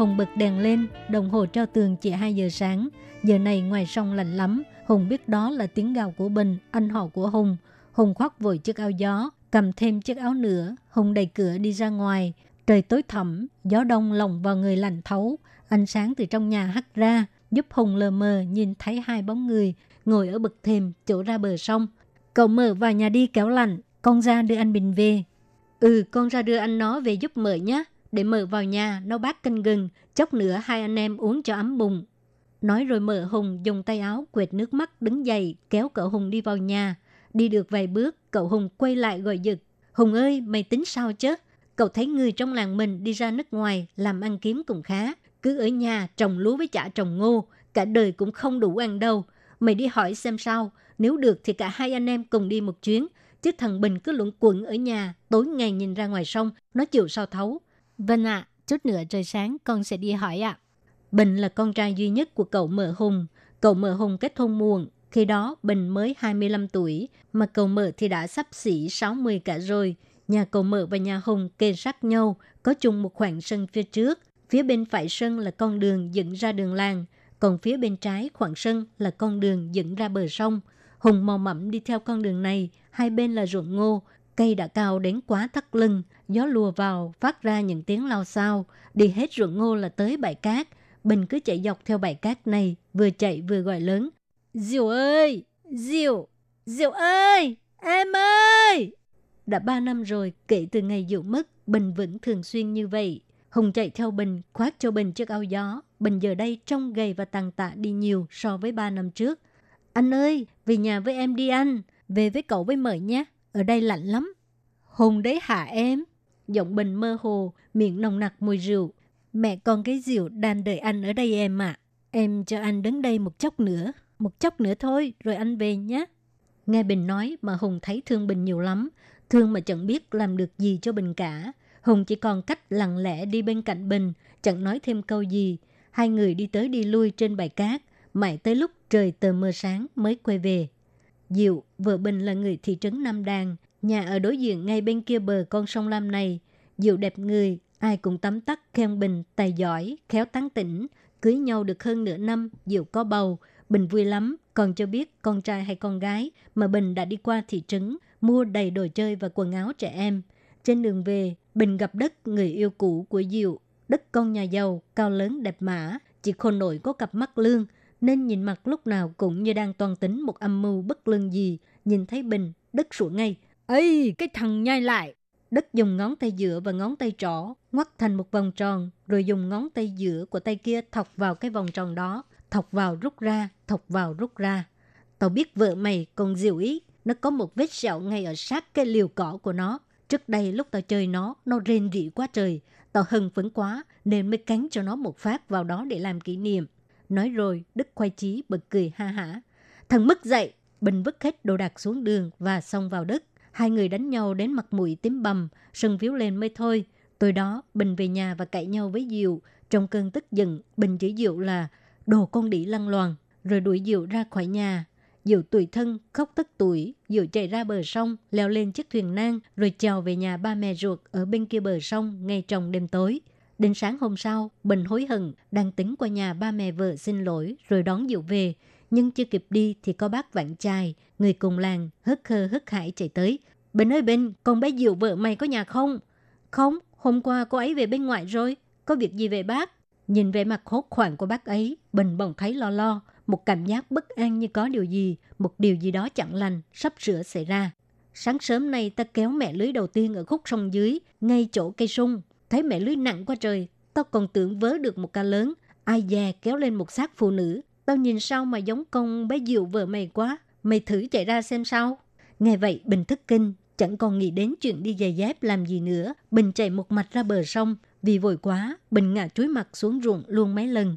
S5: Hùng bật đèn lên, đồng hồ treo tường chỉ 2 giờ sáng. Giờ này ngoài sông lạnh lắm, Hùng biết đó là tiếng gào của Bình, anh họ của Hùng. Hùng khoác vội chiếc áo gió, cầm thêm chiếc áo nữa. Hùng đẩy cửa đi ra ngoài. Trời tối thẳm, gió đông lồng vào người lạnh thấu. Ánh sáng từ trong nhà hắt ra, giúp Hùng lờ mờ nhìn thấy hai bóng người ngồi ở bậc thềm chỗ ra bờ sông. Cậu mở vào nhà đi kéo lạnh, con ra đưa anh Bình về. Ừ, con ra đưa anh nó về giúp mở nhé để mở vào nhà nấu bát canh gừng, chốc nữa hai anh em uống cho ấm bụng. Nói rồi mở Hùng dùng tay áo quệt nước mắt đứng dậy kéo cậu Hùng đi vào nhà. Đi được vài bước, cậu Hùng quay lại gọi giật. Hùng ơi, mày tính sao chứ? Cậu thấy người trong làng mình đi ra nước ngoài làm ăn kiếm cũng khá. Cứ ở nhà trồng lúa với chả trồng ngô, cả đời cũng không đủ ăn đâu. Mày đi hỏi xem sao, nếu được thì cả hai anh em cùng đi một chuyến. Chứ thằng Bình cứ luẩn quẩn ở nhà, tối ngày nhìn ra ngoài sông, nó chịu sao thấu. Vâng ạ, chút nữa trời sáng con sẽ đi hỏi ạ. Bình là con trai duy nhất của cậu Mợ Hùng. Cậu Mợ Hùng kết hôn muộn, khi đó Bình mới 25 tuổi, mà cậu Mợ thì đã sắp xỉ 60 cả rồi. Nhà cậu Mợ và nhà Hùng kề sát nhau, có chung một khoảng sân phía trước. Phía bên phải sân là con đường dẫn ra đường làng, còn phía bên trái khoảng sân là con đường dẫn ra bờ sông. Hùng mò mẫm đi theo con đường này, hai bên là ruộng ngô, cây đã cao đến quá thắt lưng, gió lùa vào phát ra những tiếng lao sao, đi hết ruộng ngô là tới bãi cát. Bình cứ chạy dọc theo bãi cát này, vừa chạy vừa gọi lớn. Diệu ơi! Diệu! Diệu ơi! Em ơi! Đã ba năm rồi kể từ ngày Diệu mất, Bình vẫn thường xuyên như vậy. Hùng chạy theo Bình, khoác cho Bình chiếc áo gió. Bình giờ đây trông gầy và tàn tạ đi nhiều so với ba năm trước. Anh ơi, về nhà với em đi anh. Về với cậu với mời nhé. Ở đây lạnh lắm. Hùng đấy hả em? Giọng Bình mơ hồ, miệng nồng nặc mùi rượu. Mẹ con cái rượu đang đợi anh ở đây em ạ. À. Em cho anh đứng đây một chốc nữa. Một chốc nữa thôi, rồi anh về nhé. Nghe Bình nói mà Hùng thấy thương Bình nhiều lắm. Thương mà chẳng biết làm được gì cho Bình cả. Hùng chỉ còn cách lặng lẽ đi bên cạnh Bình, chẳng nói thêm câu gì. Hai người đi tới đi lui trên bãi cát, mãi tới lúc trời tờ mờ sáng mới quay về. Diệu, vợ Bình là người thị trấn Nam Đàn, nhà ở đối diện ngay bên kia bờ con sông Lam này. Diệu đẹp người, ai cũng tắm tắt khen Bình tài giỏi, khéo tán tỉnh. Cưới nhau được hơn nửa năm, Diệu có bầu. Bình vui lắm, còn cho biết con trai hay con gái mà Bình đã đi qua thị trấn, mua đầy đồ chơi và quần áo trẻ em. Trên đường về, Bình gặp đất người yêu cũ của Diệu, đất con nhà giàu, cao lớn đẹp mã. chỉ khôn nổi có cặp mắt lương, nên nhìn mặt lúc nào cũng như đang toàn tính một âm mưu bất lương gì. Nhìn thấy Bình, đất sủa ngay. ấy cái thằng nhai lại! Đất dùng ngón tay giữa và ngón tay trỏ, ngoắt thành một vòng tròn, rồi dùng ngón tay giữa của tay kia thọc vào cái vòng tròn đó, thọc vào rút ra, thọc vào rút ra. Tao biết vợ mày còn diệu ý, nó có một vết sẹo ngay ở sát cái liều cỏ của nó. Trước đây lúc tao chơi nó, nó rên rỉ quá trời. Tao hưng phấn quá nên mới cắn cho nó một phát vào đó để làm kỷ niệm. Nói rồi, Đức khoai chí bật cười ha hả. Thằng mất dậy, Bình vứt hết đồ đạc xuống đường và xông vào đất. Hai người đánh nhau đến mặt mũi tím bầm, sân víu lên mới thôi. Tối đó, Bình về nhà và cãi nhau với Diệu. Trong cơn tức giận, Bình chỉ Diệu là đồ con đĩ lăng loàn, rồi đuổi Diệu ra khỏi nhà. Diệu tuổi thân, khóc tức tuổi, Diệu chạy ra bờ sông, leo lên chiếc thuyền nan, rồi chào về nhà ba mẹ ruột ở bên kia bờ sông ngay trong đêm tối. Đến sáng hôm sau, Bình hối hận, đang tính qua nhà ba mẹ vợ xin lỗi rồi đón Diệu về. Nhưng chưa kịp đi thì có bác vạn trai, người cùng làng, hất khơ hất hải chạy tới. Bình ơi Bình, con bé Diệu vợ mày có nhà không? Không, hôm qua cô ấy về bên ngoài rồi. Có việc gì về bác? Nhìn vẻ mặt hốt hoảng của bác ấy, Bình bỗng thấy lo lo, một cảm giác bất an như có điều gì, một điều gì đó chẳng lành, sắp sửa xảy ra. Sáng sớm nay ta kéo mẹ lưới đầu tiên ở khúc sông dưới, ngay chỗ cây sung. Thấy mẹ lưới nặng quá trời, tao còn tưởng vớ được một ca lớn. Ai dè kéo lên một xác phụ nữ. Tao nhìn sao mà giống con bé Diệu vợ mày quá. Mày thử chạy ra xem sao. Nghe vậy Bình thức kinh, chẳng còn nghĩ đến chuyện đi giày dép làm gì nữa. Bình chạy một mạch ra bờ sông. Vì vội quá, Bình ngã chuối mặt xuống ruộng luôn mấy lần.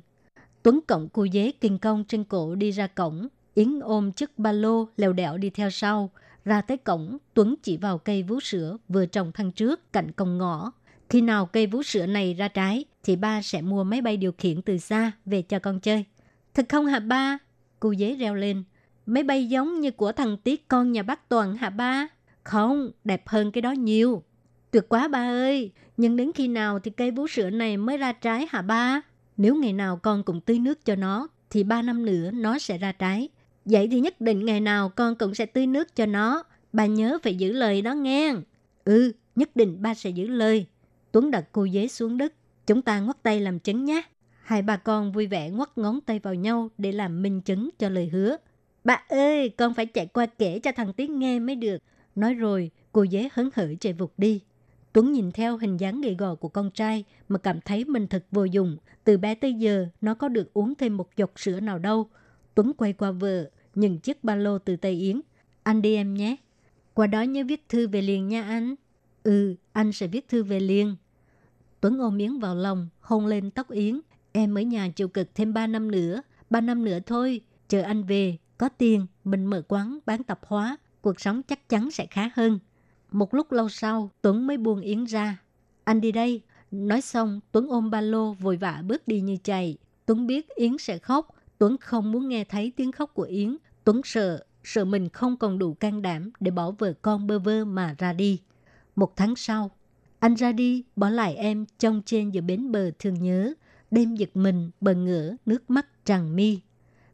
S5: Tuấn cộng cô dế kinh công trên cổ đi ra cổng. Yến ôm chiếc ba lô lèo đẻo đi theo sau. Ra tới cổng, Tuấn chỉ vào cây vú sữa vừa trồng thăng trước cạnh cổng ngõ. Khi nào cây vú sữa này ra trái, thì ba sẽ mua máy bay điều khiển từ xa về cho con chơi. Thật không hả ba? Cô dế reo lên. Máy bay giống như của thằng Tiết con nhà bác Toàn hả ba? Không, đẹp hơn cái đó nhiều. Tuyệt quá ba ơi, nhưng đến khi nào thì cây vú sữa này mới ra trái hả ba? Nếu ngày nào con cũng tưới nước cho nó, thì ba năm nữa nó sẽ ra trái. Vậy thì nhất định ngày nào con cũng sẽ tưới nước cho nó. Ba nhớ phải giữ lời đó nghe. Ừ, nhất định ba sẽ giữ lời. Tuấn đặt cô dế xuống đất. Chúng ta ngoắt tay làm chứng nhé. Hai bà con vui vẻ ngoắt ngón tay vào nhau để làm minh chứng cho lời hứa. Bà ơi, con phải chạy qua kể cho thằng Tiến nghe mới được. Nói rồi, cô dế hấn hở chạy vụt đi. Tuấn nhìn theo hình dáng gầy gò của con trai mà cảm thấy mình thật vô dụng. Từ bé tới giờ, nó có được uống thêm một giọt sữa nào đâu. Tuấn quay qua vợ, nhận chiếc ba lô từ tay Yến. Anh đi em nhé. Qua đó nhớ viết thư về liền nha anh. Ừ, anh sẽ viết thư về liền. Tuấn ôm Yến vào lòng, hôn lên tóc Yến. Em ở nhà chịu cực thêm 3 năm nữa. 3 năm nữa thôi, chờ anh về, có tiền, mình mở quán, bán tạp hóa. Cuộc sống chắc chắn sẽ khá hơn. Một lúc lâu sau, Tuấn mới buông Yến ra. Anh đi đây. Nói xong, Tuấn ôm ba lô vội vã bước đi như chạy. Tuấn biết Yến sẽ khóc. Tuấn không muốn nghe thấy tiếng khóc của Yến. Tuấn sợ, sợ mình không còn đủ can đảm để bỏ vợ con bơ vơ mà ra đi. Một tháng sau, anh ra đi, bỏ lại em trong trên giữa bến bờ thương nhớ. Đêm giật mình, bờ ngửa nước mắt tràn mi.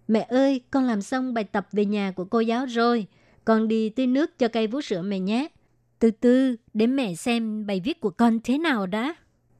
S5: Mẹ ơi, con làm xong bài tập về nhà của cô giáo rồi. Con đi tưới nước cho cây vú sữa mẹ nhé. Từ từ, để mẹ xem bài viết của con thế nào đã.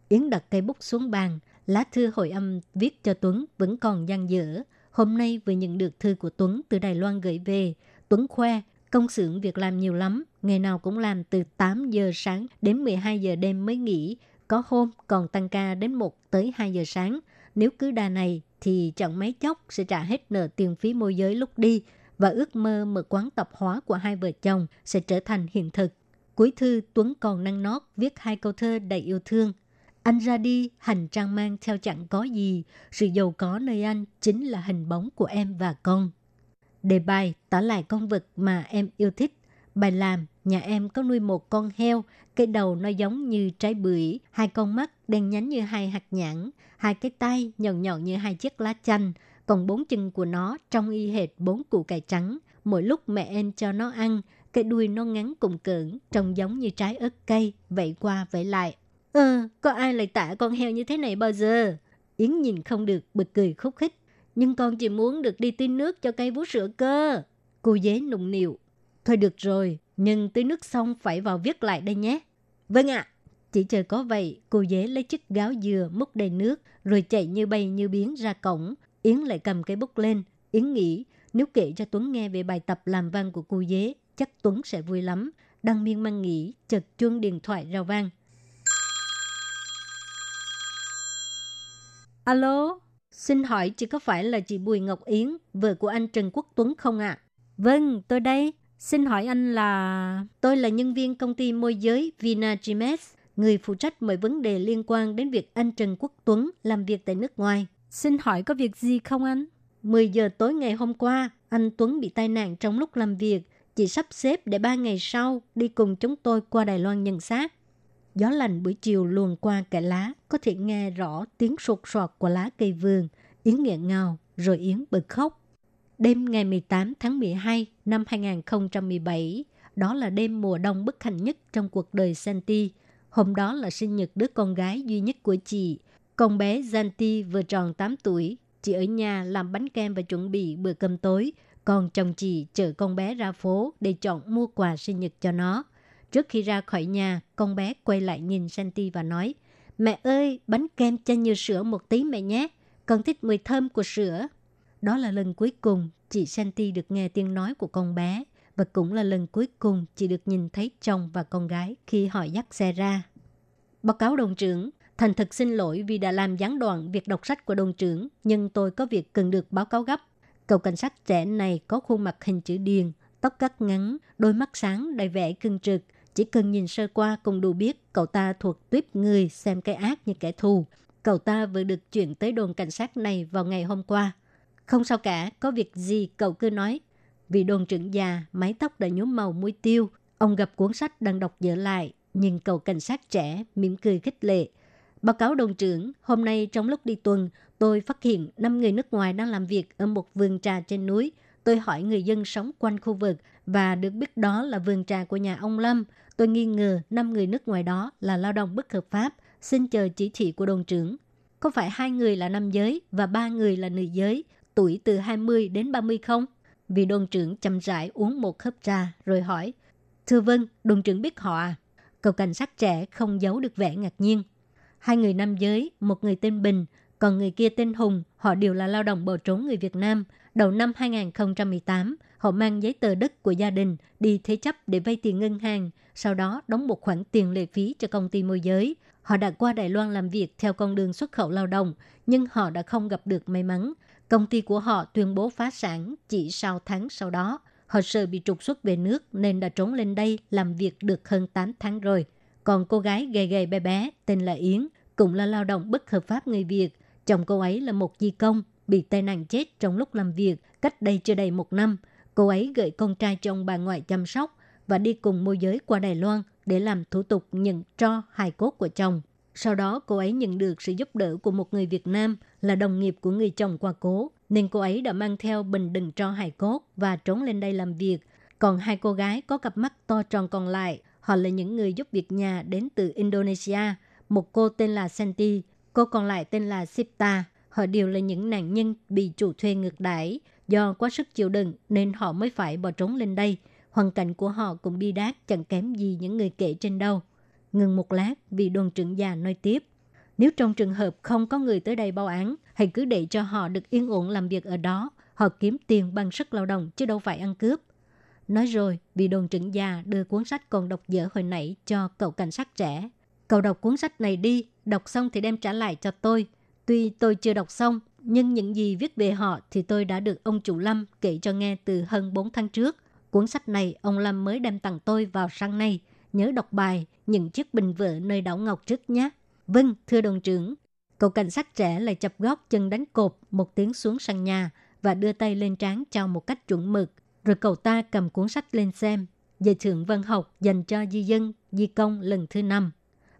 S5: Yến đặt cây bút xuống bàn, lá thư hồi âm viết cho Tuấn vẫn còn dang dở. Hôm nay vừa nhận được thư của Tuấn từ Đài Loan gửi về. Tuấn khoe, công xưởng việc làm nhiều lắm, ngày nào cũng làm từ 8 giờ sáng đến 12 giờ đêm mới nghỉ. Có hôm còn tăng ca đến 1 tới 2 giờ sáng. Nếu cứ đà này thì chẳng mấy chốc sẽ trả hết nợ tiền phí môi giới lúc đi và ước mơ mở quán tập hóa của hai vợ chồng sẽ trở thành hiện thực. Cuối thư, Tuấn còn năng nót viết hai câu thơ đầy yêu thương. Anh ra đi, hành trang mang theo chẳng có gì. Sự giàu có nơi anh chính là hình bóng của em và con. Đề bài tả lại con vật mà em yêu thích. Bài làm, nhà em có nuôi một con heo, cái đầu nó giống như trái bưởi, hai con mắt đen nhánh như hai hạt nhãn, hai cái tay nhọn nhọn như hai chiếc lá chanh, còn bốn chân của nó trông y hệt bốn củ cải trắng. Mỗi lúc mẹ em cho nó ăn, cái đuôi nó ngắn cùng cỡn, trông giống như trái ớt cây, vậy qua vậy lại. Ờ, có ai lại tả con heo như thế này bao giờ? Yến nhìn không được, bật cười khúc khích. Nhưng con chỉ muốn được đi tưới nước cho cây vú sữa cơ. Cô dế nụng nịu. Thôi được rồi, nhưng tưới nước xong phải vào viết lại đây nhé. Vâng ạ. Chỉ chờ có vậy, cô dế lấy chiếc gáo dừa múc đầy nước, rồi chạy như bay như biến ra cổng. Yến lại cầm cái bút lên. Yến nghĩ, nếu kể cho Tuấn nghe về bài tập làm văn của cô dế, chắc Tuấn sẽ vui lắm. Đang miên man nghĩ, chợt chuông điện thoại rao vang. Alo, xin hỏi chị có phải là chị Bùi Ngọc Yến, vợ của anh Trần Quốc Tuấn không ạ? À? Vâng, tôi đây. Xin hỏi anh là... Tôi là nhân viên công ty môi giới Vina Gimes, người phụ trách mọi vấn đề liên quan đến việc anh Trần Quốc Tuấn làm việc tại nước ngoài. Xin hỏi có việc gì không anh? 10 giờ tối ngày hôm qua, anh Tuấn bị tai nạn trong lúc làm việc. Chị sắp xếp để ba ngày sau đi cùng chúng tôi qua Đài Loan nhận xác. Gió lạnh buổi chiều luồn qua cả lá, có thể nghe rõ tiếng sột soạt của lá cây vườn. Yến nghẹn ngào, rồi Yến bật khóc. Đêm ngày 18 tháng 12 năm 2017, đó là đêm mùa đông bất hạnh nhất trong cuộc đời Santi. Hôm đó là sinh nhật đứa con gái duy nhất của chị. Con bé Santi vừa tròn 8 tuổi. Chị ở nhà làm bánh kem và chuẩn bị bữa cơm tối. Còn chồng chị chở con bé ra phố để chọn mua quà sinh nhật cho nó. Trước khi ra khỏi nhà, con bé quay lại nhìn Santi và nói, Mẹ ơi, bánh kem cho nhiều sữa một tí mẹ nhé. Con thích mùi thơm của sữa. Đó là lần cuối cùng chị Shanti được nghe tiếng nói của con bé và cũng là lần cuối cùng chị được nhìn thấy chồng và con gái khi họ dắt xe ra. Báo cáo đồng trưởng, thành thật xin lỗi vì đã làm gián đoạn việc đọc sách của đồng trưởng, nhưng tôi có việc cần được báo cáo gấp. Cậu cảnh sát trẻ này có khuôn mặt hình chữ điền, tóc cắt ngắn, đôi mắt sáng đầy vẻ cưng trực. Chỉ cần nhìn sơ qua cũng đủ biết cậu ta thuộc tuyếp người xem cái ác như kẻ thù. Cậu ta vừa được chuyển tới đồn cảnh sát này vào ngày hôm qua. Không sao cả, có việc gì cậu cứ nói. vì đồn trưởng già, mái tóc đã nhuốm màu muối tiêu. Ông gặp cuốn sách đang đọc dở lại, nhìn cậu cảnh sát trẻ, mỉm cười khích lệ. Báo cáo đồng trưởng, hôm nay trong lúc đi tuần, tôi phát hiện 5 người nước ngoài đang làm việc ở một vườn trà trên núi. Tôi hỏi người dân sống quanh khu vực và được biết đó là vườn trà của nhà ông Lâm. Tôi nghi ngờ 5 người nước ngoài đó là lao động bất hợp pháp. Xin chờ chỉ thị của đồng trưởng. Có phải hai người là nam giới và ba người là nữ giới, tuổi từ 20 đến 30 không? Vị đồn trưởng chậm rãi uống một hớp trà rồi hỏi. Thưa vâng, đồn trưởng biết họ à? Cậu cảnh sát trẻ không giấu được vẻ ngạc nhiên. Hai người nam giới, một người tên Bình, còn người kia tên Hùng, họ đều là lao động bỏ trốn người Việt Nam. Đầu năm 2018, họ mang giấy tờ đất của gia đình đi thế chấp để vay tiền ngân hàng, sau đó đóng một khoản tiền lệ phí cho công ty môi giới. Họ đã qua Đài Loan làm việc theo con đường xuất khẩu lao động, nhưng họ đã không gặp được may mắn. Công ty của họ tuyên bố phá sản chỉ sau tháng sau đó. Họ sợ bị trục xuất về nước nên đã trốn lên đây làm việc được hơn 8 tháng rồi. Còn cô gái gầy gầy bé bé tên là Yến cũng là lao động bất hợp pháp người Việt. Chồng cô ấy là một di công, bị tai nạn chết trong lúc làm việc cách đây chưa đầy một năm. Cô ấy gửi con trai trong bà ngoại chăm sóc và đi cùng môi giới qua Đài Loan để làm thủ tục nhận cho hài cốt của chồng. Sau đó cô ấy nhận được sự giúp đỡ của một người Việt Nam là đồng nghiệp của người chồng qua cố, nên cô ấy đã mang theo bình đựng cho hài cốt và trốn lên đây làm việc. Còn hai cô gái có cặp mắt to tròn còn lại, họ là những người giúp việc nhà đến từ Indonesia. Một cô tên là Santi, cô còn lại tên là Sipta. Họ đều là những nạn nhân bị chủ thuê ngược đãi. Do quá sức chịu đựng nên họ mới phải bỏ trốn lên đây. Hoàn cảnh của họ cũng bi đát chẳng kém gì những người kể trên đâu. Ngừng một lát, vị đồn trưởng già nói tiếp. Nếu trong trường hợp không có người tới đây báo án, hãy cứ để cho họ được yên ổn làm việc ở đó. Họ kiếm tiền bằng sức lao động chứ đâu phải ăn cướp. Nói rồi, vị đồn trưởng già đưa cuốn sách còn đọc dở hồi nãy cho cậu cảnh sát trẻ. Cậu đọc cuốn sách này đi, đọc xong thì đem trả lại cho tôi. Tuy tôi chưa đọc xong, nhưng những gì viết về họ thì tôi đã được ông chủ Lâm kể cho nghe từ hơn 4 tháng trước. Cuốn sách này ông Lâm mới đem tặng tôi vào sáng nay. Nhớ đọc bài những chiếc bình vỡ nơi đảo ngọc trước nhé. Vâng, thưa đồng trưởng. Cậu cảnh sát trẻ lại chập gót chân đánh cột một tiếng xuống sàn nhà và đưa tay lên trán chào một cách chuẩn mực. Rồi cậu ta cầm cuốn sách lên xem. Về thượng văn học dành cho di dân, di công lần thứ năm.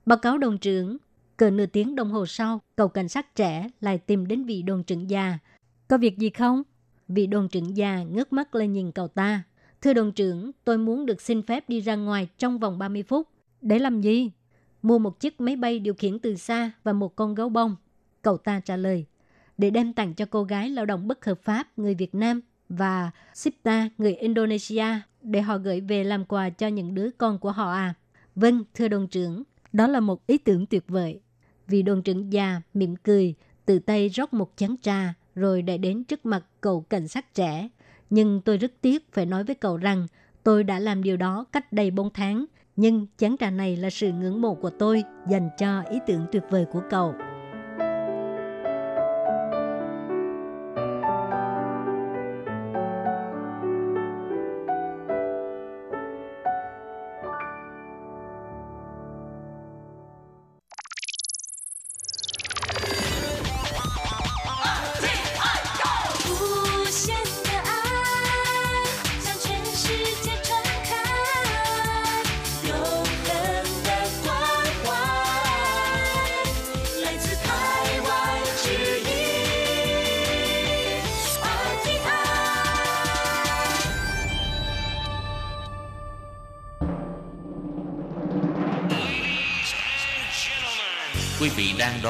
S5: Báo cáo đồng trưởng, cỡ nửa tiếng đồng hồ sau, cậu cảnh sát trẻ lại tìm đến vị đồn trưởng già. Có việc gì không? Vị đồn trưởng già ngước mắt lên nhìn cậu ta. Thưa đồng trưởng, tôi muốn được xin phép đi ra ngoài trong vòng 30 phút. Để làm gì? Mua một chiếc máy bay điều khiển từ xa và một con gấu bông. Cậu ta trả lời. Để đem tặng cho cô gái lao động bất hợp pháp người Việt Nam và Sipta người Indonesia để họ gửi về làm quà cho những đứa con của họ à. Vâng, thưa đồng trưởng. Đó là một ý tưởng tuyệt vời. Vị đồn trưởng già mỉm cười, tự tay rót một chén trà rồi đã đến trước mặt cậu cảnh sát trẻ. Nhưng tôi rất tiếc phải nói với cậu rằng tôi đã làm điều đó cách đây 4 tháng. Nhưng chén trà này là sự ngưỡng mộ của tôi, dành cho ý tưởng tuyệt vời của cậu.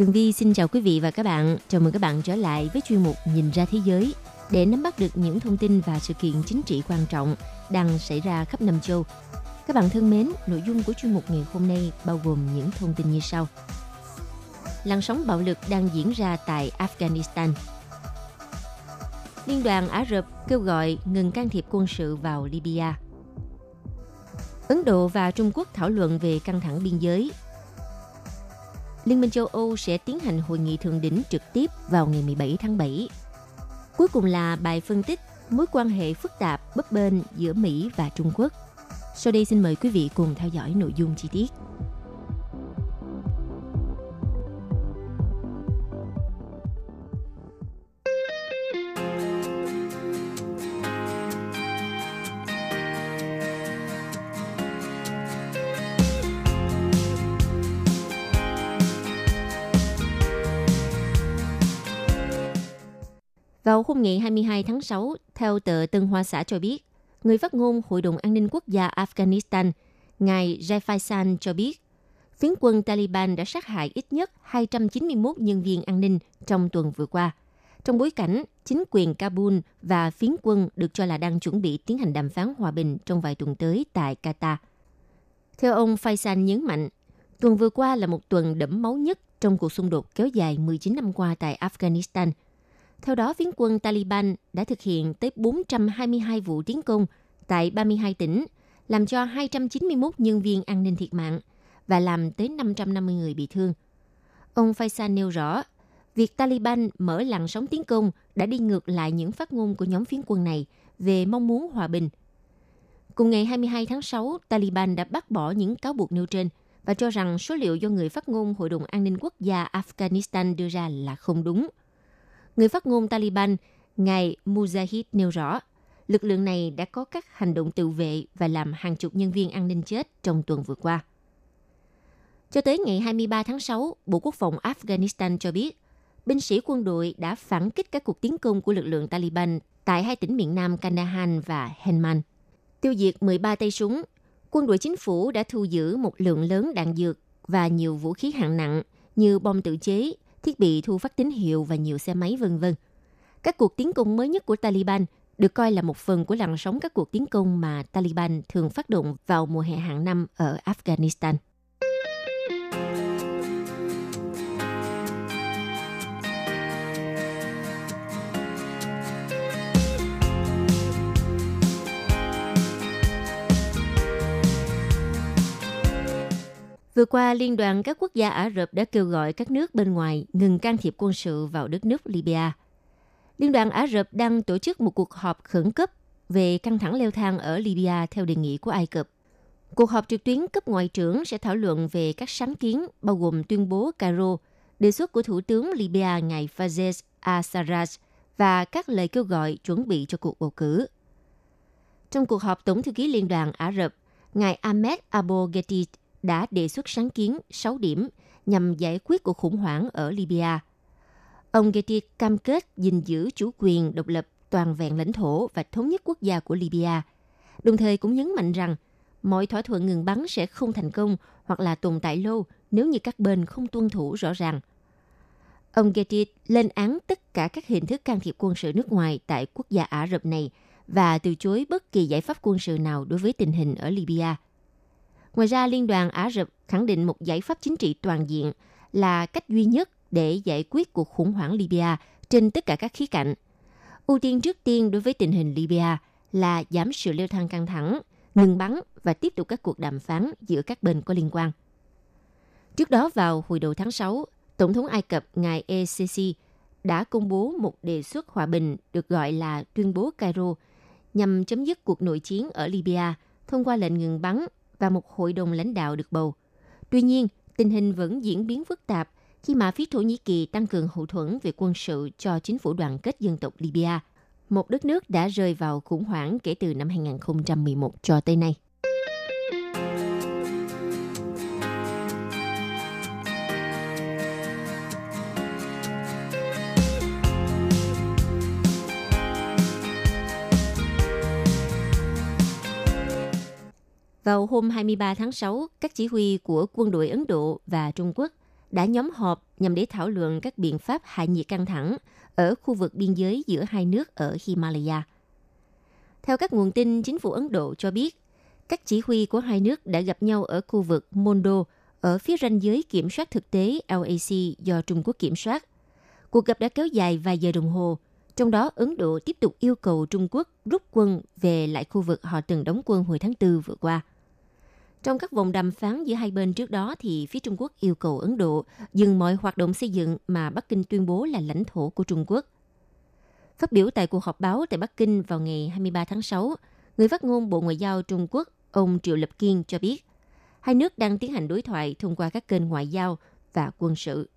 S9: Tường Vi xin chào quý vị và các bạn. Chào mừng các bạn trở lại với chuyên mục Nhìn ra thế giới để nắm bắt được những thông tin và sự kiện chính trị quan trọng đang xảy ra khắp năm châu. Các bạn thân mến, nội dung của chuyên mục ngày hôm nay bao gồm những thông tin như sau. Làn sóng bạo lực đang diễn ra tại Afghanistan. Liên đoàn Ả Rập kêu gọi ngừng can thiệp quân sự vào Libya. Ấn Độ và Trung Quốc thảo luận về căng thẳng biên giới Liên minh châu Âu sẽ tiến hành hội nghị thượng đỉnh trực tiếp vào ngày 17 tháng 7. Cuối cùng là bài phân tích mối quan hệ phức tạp, bấp bênh giữa Mỹ và Trung Quốc. Sau đây xin mời quý vị cùng theo dõi nội dung chi tiết. Vào hôm ngày 22 tháng 6, theo tờ Tân Hoa Xã cho biết, người phát ngôn Hội đồng An ninh Quốc gia Afghanistan, ngài Jai Faisal cho biết, phiến quân Taliban đã sát hại ít nhất 291 nhân viên an ninh trong tuần vừa qua. Trong bối cảnh, chính quyền Kabul và phiến quân được cho là đang chuẩn bị tiến hành đàm phán hòa bình trong vài tuần tới tại Qatar. Theo ông Faisal nhấn mạnh, tuần vừa qua là một tuần đẫm máu nhất trong cuộc xung đột kéo dài 19 năm qua tại Afghanistan – theo đó, phiến quân Taliban đã thực hiện tới 422 vụ tiến công tại 32 tỉnh, làm cho 291 nhân viên an ninh thiệt mạng và làm tới 550 người bị thương. Ông Faisal nêu rõ, việc Taliban mở làn sóng tiến công đã đi ngược lại những phát ngôn của nhóm phiến quân này về mong muốn hòa bình. Cùng ngày 22 tháng 6, Taliban đã bác bỏ những cáo buộc nêu trên và cho rằng số liệu do người phát ngôn Hội đồng An ninh Quốc gia Afghanistan đưa ra là không đúng – Người phát ngôn Taliban, ngài Mujahid nêu rõ, lực lượng này đã có các hành động tự vệ và làm hàng chục nhân viên an ninh chết trong tuần vừa qua. Cho tới ngày 23 tháng 6, Bộ Quốc phòng Afghanistan cho biết, binh sĩ quân đội đã phản kích các cuộc tiến công của lực lượng Taliban tại hai tỉnh miền Nam Kandahar và Helmand. Tiêu diệt 13 tay súng, quân đội chính phủ đã thu giữ một lượng lớn đạn dược và nhiều vũ khí hạng nặng như bom tự chế, thiết bị thu phát tín hiệu và nhiều xe máy, vân vân. Các cuộc tiến công mới nhất của Taliban được coi là một phần của làn sóng các cuộc tiến công mà Taliban thường phát động vào mùa hè hàng năm ở Afghanistan. Vừa qua, Liên đoàn các quốc gia Ả Rập đã kêu gọi các nước bên ngoài ngừng can thiệp quân sự vào đất nước Libya. Liên đoàn Ả Rập đang tổ chức một cuộc họp khẩn cấp về căng thẳng leo thang ở Libya theo đề nghị của Ai Cập. Cuộc họp trực tuyến cấp ngoại trưởng sẽ thảo luận về các sáng kiến bao gồm tuyên bố Cairo, đề xuất của Thủ tướng Libya ngài Fazez al-Sarraj và các lời kêu gọi chuẩn bị cho cuộc bầu cử. Trong cuộc họp Tổng thư ký Liên đoàn Ả Rập, ngài Ahmed Abo Ghedid đã đề xuất sáng kiến 6 điểm nhằm giải quyết cuộc khủng hoảng ở Libya. Ông Getty cam kết gìn giữ chủ quyền độc lập toàn vẹn lãnh thổ và thống nhất quốc gia của Libya, đồng thời cũng nhấn mạnh rằng mọi thỏa thuận ngừng bắn sẽ không thành công hoặc là tồn tại lâu nếu như các bên không tuân thủ rõ ràng. Ông Getty lên án tất cả các hình thức can thiệp quân sự nước ngoài tại quốc gia Ả Rập này và từ chối bất kỳ giải pháp quân sự nào đối với tình hình ở Libya. Ngoài ra, Liên đoàn Ả Rập khẳng định một giải pháp chính trị toàn diện là cách duy nhất để giải quyết cuộc khủng hoảng Libya trên tất cả các khía cạnh. Ưu tiên trước tiên đối với tình hình Libya là giảm sự leo thang căng thẳng, ngừng bắn và tiếp tục các cuộc đàm phán giữa các bên có liên quan. Trước đó vào hồi đầu tháng 6, Tổng thống Ai Cập ngài ECC đã công bố một đề xuất hòa bình được gọi là tuyên bố Cairo nhằm chấm dứt cuộc nội chiến ở Libya thông qua lệnh ngừng bắn và một hội đồng lãnh đạo được bầu. Tuy nhiên, tình hình vẫn diễn biến phức tạp khi mà phía Thổ Nhĩ Kỳ tăng cường hậu thuẫn về quân sự cho chính phủ đoàn kết dân tộc Libya, một đất nước đã rơi vào khủng hoảng kể từ năm 2011 cho tới nay. Vào hôm 23 tháng 6, các chỉ huy của quân đội Ấn Độ và Trung Quốc đã nhóm họp nhằm để thảo luận các biện pháp hạ nhiệt căng thẳng ở khu vực biên giới giữa hai nước ở Himalaya. Theo các nguồn tin, chính phủ Ấn Độ cho biết, các chỉ huy của hai nước đã gặp nhau ở khu vực Mondo, ở phía ranh giới kiểm soát thực tế LAC do Trung Quốc kiểm soát. Cuộc gặp đã kéo dài vài giờ đồng hồ, trong đó Ấn Độ tiếp tục yêu cầu Trung Quốc rút quân về lại khu vực họ từng đóng quân hồi tháng 4 vừa qua. Trong các vòng đàm phán giữa hai bên trước đó thì phía Trung Quốc yêu cầu Ấn Độ dừng mọi hoạt động xây dựng mà Bắc Kinh tuyên bố là lãnh thổ của Trung Quốc. Phát biểu tại cuộc họp báo tại Bắc Kinh vào ngày 23 tháng 6, người phát ngôn Bộ Ngoại giao Trung Quốc ông Triệu Lập Kiên cho biết, hai nước đang tiến hành đối thoại thông qua các kênh ngoại giao và quân sự.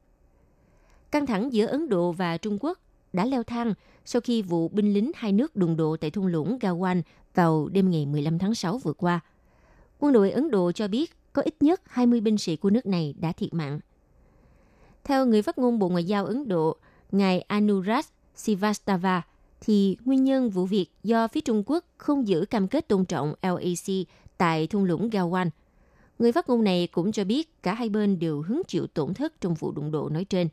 S9: Căng thẳng giữa Ấn Độ và Trung Quốc đã leo thang sau khi vụ binh lính hai nước đụng độ tại thung lũng Gawan vào đêm ngày 15 tháng 6 vừa qua – quân đội Ấn Độ cho biết có ít nhất 20 binh sĩ của nước này đã thiệt mạng. Theo người phát ngôn Bộ Ngoại giao Ấn Độ, ngài Anurag Sivastava, thì nguyên nhân vụ việc do phía Trung Quốc không giữ cam kết tôn trọng LAC tại thung lũng Gawan. Người phát ngôn này cũng cho biết cả hai bên đều hứng chịu tổn thất trong vụ đụng độ nói trên.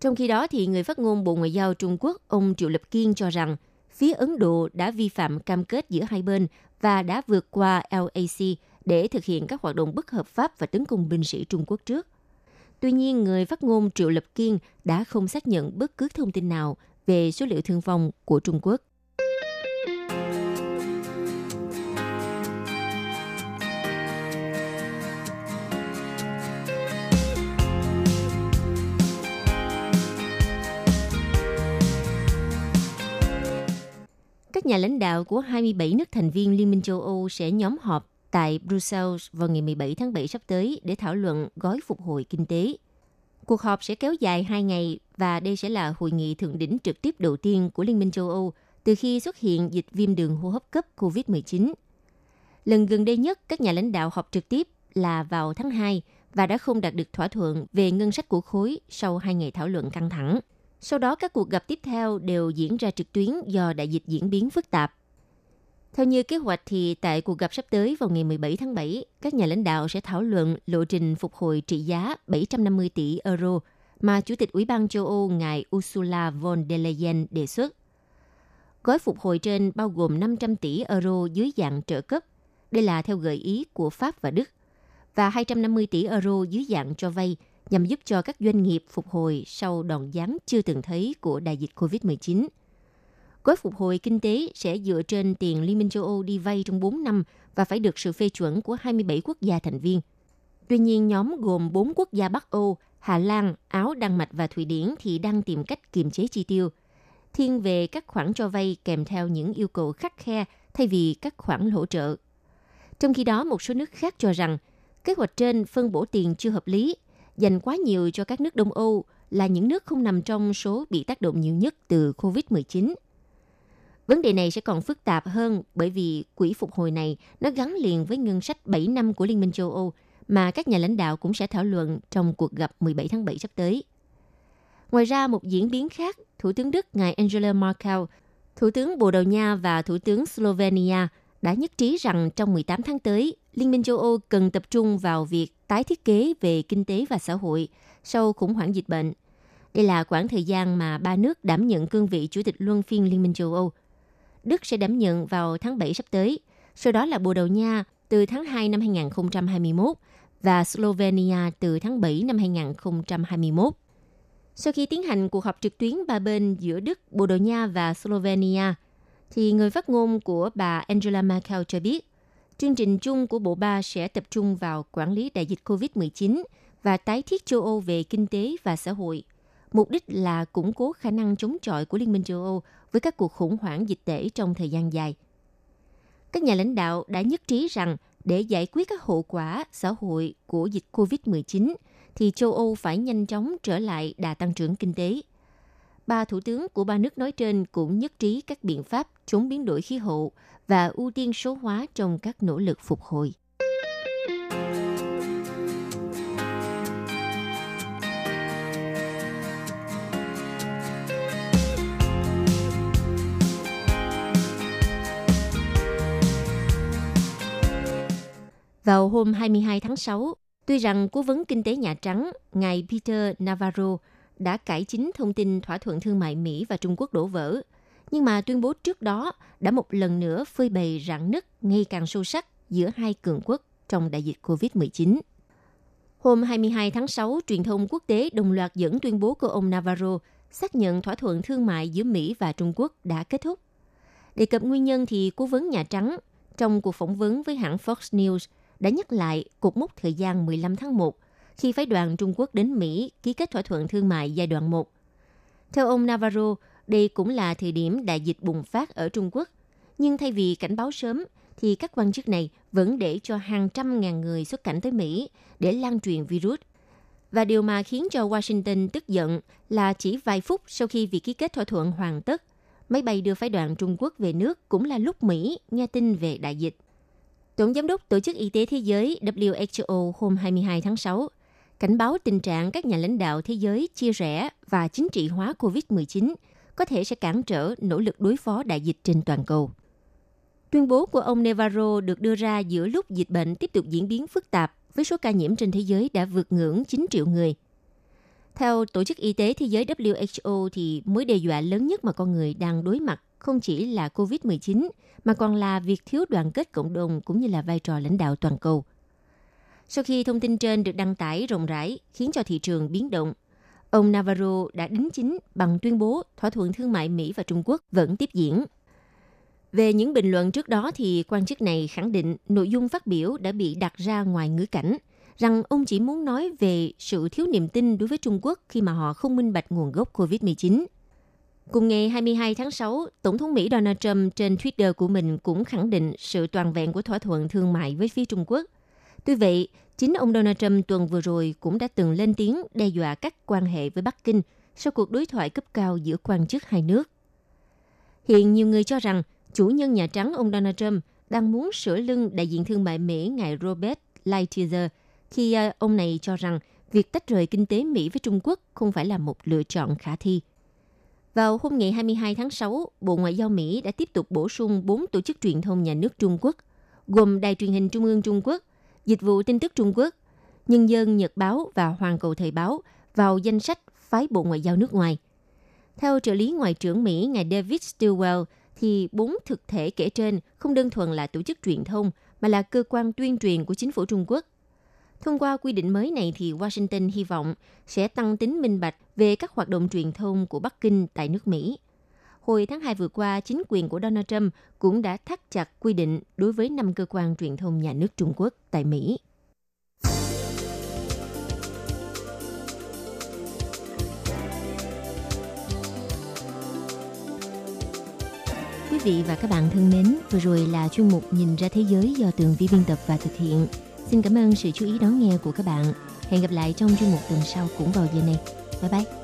S9: Trong khi đó, thì người phát ngôn Bộ Ngoại giao Trung Quốc, ông Triệu Lập Kiên cho rằng phía Ấn Độ đã vi phạm cam kết giữa hai bên và đã vượt qua LAC để thực hiện các hoạt động bất hợp pháp và tấn công binh sĩ Trung Quốc trước. Tuy nhiên, người phát ngôn Triệu Lập Kiên đã không xác nhận bất cứ thông tin nào về số liệu thương vong của Trung Quốc. Các nhà lãnh đạo của 27 nước thành viên Liên minh châu Âu sẽ nhóm họp tại Brussels vào ngày 17 tháng 7 sắp tới để thảo luận gói phục hồi kinh tế. Cuộc họp sẽ kéo dài 2 ngày và đây sẽ là hội nghị thượng đỉnh trực tiếp đầu tiên của Liên minh châu Âu từ khi xuất hiện dịch viêm đường hô hấp cấp COVID-19. Lần gần đây nhất, các nhà lãnh đạo họp trực tiếp là vào tháng 2 và đã không đạt được thỏa thuận về ngân sách của khối sau hai ngày thảo luận căng thẳng. Sau đó các cuộc gặp tiếp theo đều diễn ra trực tuyến do đại dịch diễn biến phức tạp. Theo như kế hoạch thì tại cuộc gặp sắp tới vào ngày 17 tháng 7, các nhà lãnh đạo sẽ thảo luận lộ trình phục hồi trị giá 750 tỷ euro mà Chủ tịch Ủy ban châu Âu ngài Ursula von der Leyen đề xuất. Gói phục hồi trên bao gồm 500 tỷ euro dưới dạng trợ cấp. Đây là theo gợi ý của Pháp và Đức. Và 250 tỷ euro dưới dạng cho vay nhằm giúp cho các doanh nghiệp phục hồi sau đòn giáng chưa từng thấy của đại dịch COVID-19. Gói phục hồi kinh tế sẽ dựa trên tiền Liên minh châu Âu đi vay trong 4 năm và phải được sự phê chuẩn của 27 quốc gia thành viên. Tuy nhiên, nhóm gồm 4 quốc gia Bắc Âu, Hà Lan, Áo, Đan Mạch và Thụy Điển thì đang tìm cách kiềm chế chi tiêu, thiên về các khoản cho vay kèm theo những yêu cầu khắc khe thay vì các khoản hỗ trợ. Trong khi đó, một số nước khác cho rằng kế hoạch trên phân bổ tiền chưa hợp lý dành quá nhiều cho các nước Đông Âu là những nước không nằm trong số bị tác động nhiều nhất từ COVID-19. Vấn đề này sẽ còn phức tạp hơn bởi vì quỹ phục hồi này nó gắn liền với ngân sách 7 năm của Liên minh châu Âu mà các nhà lãnh đạo cũng sẽ thảo luận trong cuộc gặp 17 tháng 7 sắp tới. Ngoài ra, một diễn biến khác, Thủ tướng Đức ngài Angela Merkel, Thủ tướng Bồ Đào Nha và Thủ tướng Slovenia đã nhất trí rằng trong 18 tháng tới, Liên minh châu Âu cần tập trung vào việc tái thiết kế về kinh tế và xã hội sau khủng hoảng dịch bệnh. Đây là khoảng thời gian mà ba nước đảm nhận cương vị chủ tịch luân phiên Liên minh châu Âu. Đức sẽ đảm nhận vào tháng 7 sắp tới, sau đó là Bồ Đào Nha từ tháng 2 năm 2021 và Slovenia từ tháng 7 năm 2021. Sau khi tiến hành cuộc họp trực tuyến ba bên giữa Đức, Bồ Đào Nha và Slovenia, thì người phát ngôn của bà Angela Merkel cho biết, chương trình chung của bộ ba sẽ tập trung vào quản lý đại dịch COVID-19 và tái thiết châu Âu về kinh tế và xã hội. Mục đích là củng cố khả năng chống chọi của Liên minh châu Âu với các cuộc khủng hoảng dịch tễ trong thời gian dài. Các nhà lãnh đạo đã nhất trí rằng để giải quyết các hậu quả xã hội của dịch COVID-19 thì châu Âu phải nhanh chóng trở lại đà tăng trưởng kinh tế. Ba thủ tướng của ba nước nói trên cũng nhất trí các biện pháp chống biến đổi khí hậu và ưu tiên số hóa trong các nỗ lực phục hồi. Vào hôm 22 tháng 6, tuy rằng cố vấn kinh tế Nhà Trắng, ngài Peter Navarro đã cải chính thông tin thỏa thuận thương mại Mỹ và Trung Quốc đổ vỡ, nhưng mà tuyên bố trước đó đã một lần nữa phơi bày rạn nứt ngày càng sâu sắc giữa hai cường quốc trong đại dịch COVID-19. Hôm 22 tháng 6, truyền thông quốc tế đồng loạt dẫn tuyên bố của ông Navarro xác nhận thỏa thuận thương mại giữa Mỹ và Trung Quốc đã kết thúc. Đề cập nguyên nhân thì cố vấn Nhà Trắng trong cuộc phỏng vấn với hãng Fox News đã nhắc lại cột mốc thời gian 15 tháng 1 khi phái đoàn Trung Quốc đến Mỹ ký kết thỏa thuận thương mại giai đoạn 1. Theo ông Navarro, đây cũng là thời điểm đại dịch bùng phát ở Trung Quốc. Nhưng thay vì cảnh báo sớm, thì các quan chức này vẫn để cho hàng trăm ngàn người xuất cảnh tới Mỹ để lan truyền virus. Và điều mà khiến cho Washington tức giận là chỉ vài phút sau khi việc ký kết thỏa thuận hoàn tất, máy bay đưa phái đoàn Trung Quốc về nước cũng là lúc Mỹ nghe tin về đại dịch. Tổng giám đốc Tổ chức Y tế Thế giới WHO hôm 22 tháng 6 cảnh báo tình trạng các nhà lãnh đạo thế giới chia rẽ và chính trị hóa COVID-19 có thể sẽ cản trở nỗ lực đối phó đại dịch trên toàn cầu. Tuyên bố của ông Navarro được đưa ra giữa lúc dịch bệnh tiếp tục diễn biến phức tạp với số ca nhiễm trên thế giới đã vượt ngưỡng 9 triệu người. Theo Tổ chức Y tế Thế giới WHO thì mối đe dọa lớn nhất mà con người đang đối mặt không chỉ là COVID-19 mà còn là việc thiếu đoàn kết cộng đồng cũng như là vai trò lãnh đạo toàn cầu. Sau khi thông tin trên được đăng tải rộng rãi khiến cho thị trường biến động, ông Navarro đã đính chính bằng tuyên bố thỏa thuận thương mại Mỹ và Trung Quốc vẫn tiếp diễn. Về những bình luận trước đó thì quan chức này khẳng định nội dung phát biểu đã bị đặt ra ngoài ngữ cảnh, rằng ông chỉ muốn nói về sự thiếu niềm tin đối với Trung Quốc khi mà họ không minh bạch nguồn gốc COVID-19. Cùng ngày 22 tháng 6, Tổng thống Mỹ Donald Trump trên Twitter của mình cũng khẳng định sự toàn vẹn của thỏa thuận thương mại với phía Trung Quốc. Tuy vậy, chính ông Donald Trump tuần vừa rồi cũng đã từng lên tiếng đe dọa các quan hệ với Bắc Kinh sau cuộc đối thoại cấp cao giữa quan chức hai nước. Hiện nhiều người cho rằng chủ nhân Nhà Trắng ông Donald Trump đang muốn sửa lưng đại diện thương mại Mỹ ngài Robert Lighthizer khi à, ông này cho rằng việc tách rời kinh tế Mỹ với Trung Quốc không phải là một lựa chọn khả thi. Vào hôm ngày 22 tháng 6, Bộ Ngoại giao Mỹ đã tiếp tục bổ sung 4 tổ chức truyền thông nhà nước Trung Quốc, gồm Đài truyền hình Trung ương Trung Quốc, Dịch vụ tin tức Trung Quốc, Nhân dân Nhật báo và Hoàng cầu Thời báo vào danh sách phái Bộ Ngoại giao nước ngoài. Theo trợ lý Ngoại trưởng Mỹ ngài David Stilwell, thì bốn thực thể kể trên không đơn thuần là tổ chức truyền thông mà là cơ quan tuyên truyền của chính phủ Trung Quốc. Thông qua quy định mới này thì Washington hy vọng sẽ tăng tính minh bạch về các hoạt động truyền thông của Bắc Kinh tại nước Mỹ. Hồi tháng 2 vừa qua, chính quyền của Donald Trump cũng đã thắt chặt quy định đối với năm cơ quan truyền thông nhà nước Trung Quốc tại Mỹ. Quý vị và các bạn thân mến, vừa rồi là chuyên mục Nhìn ra thế giới do tường vi biên tập và thực hiện. Xin cảm ơn sự chú ý đón nghe của các bạn. Hẹn gặp lại trong chuyên mục tuần sau cũng vào giờ này. Bye bye!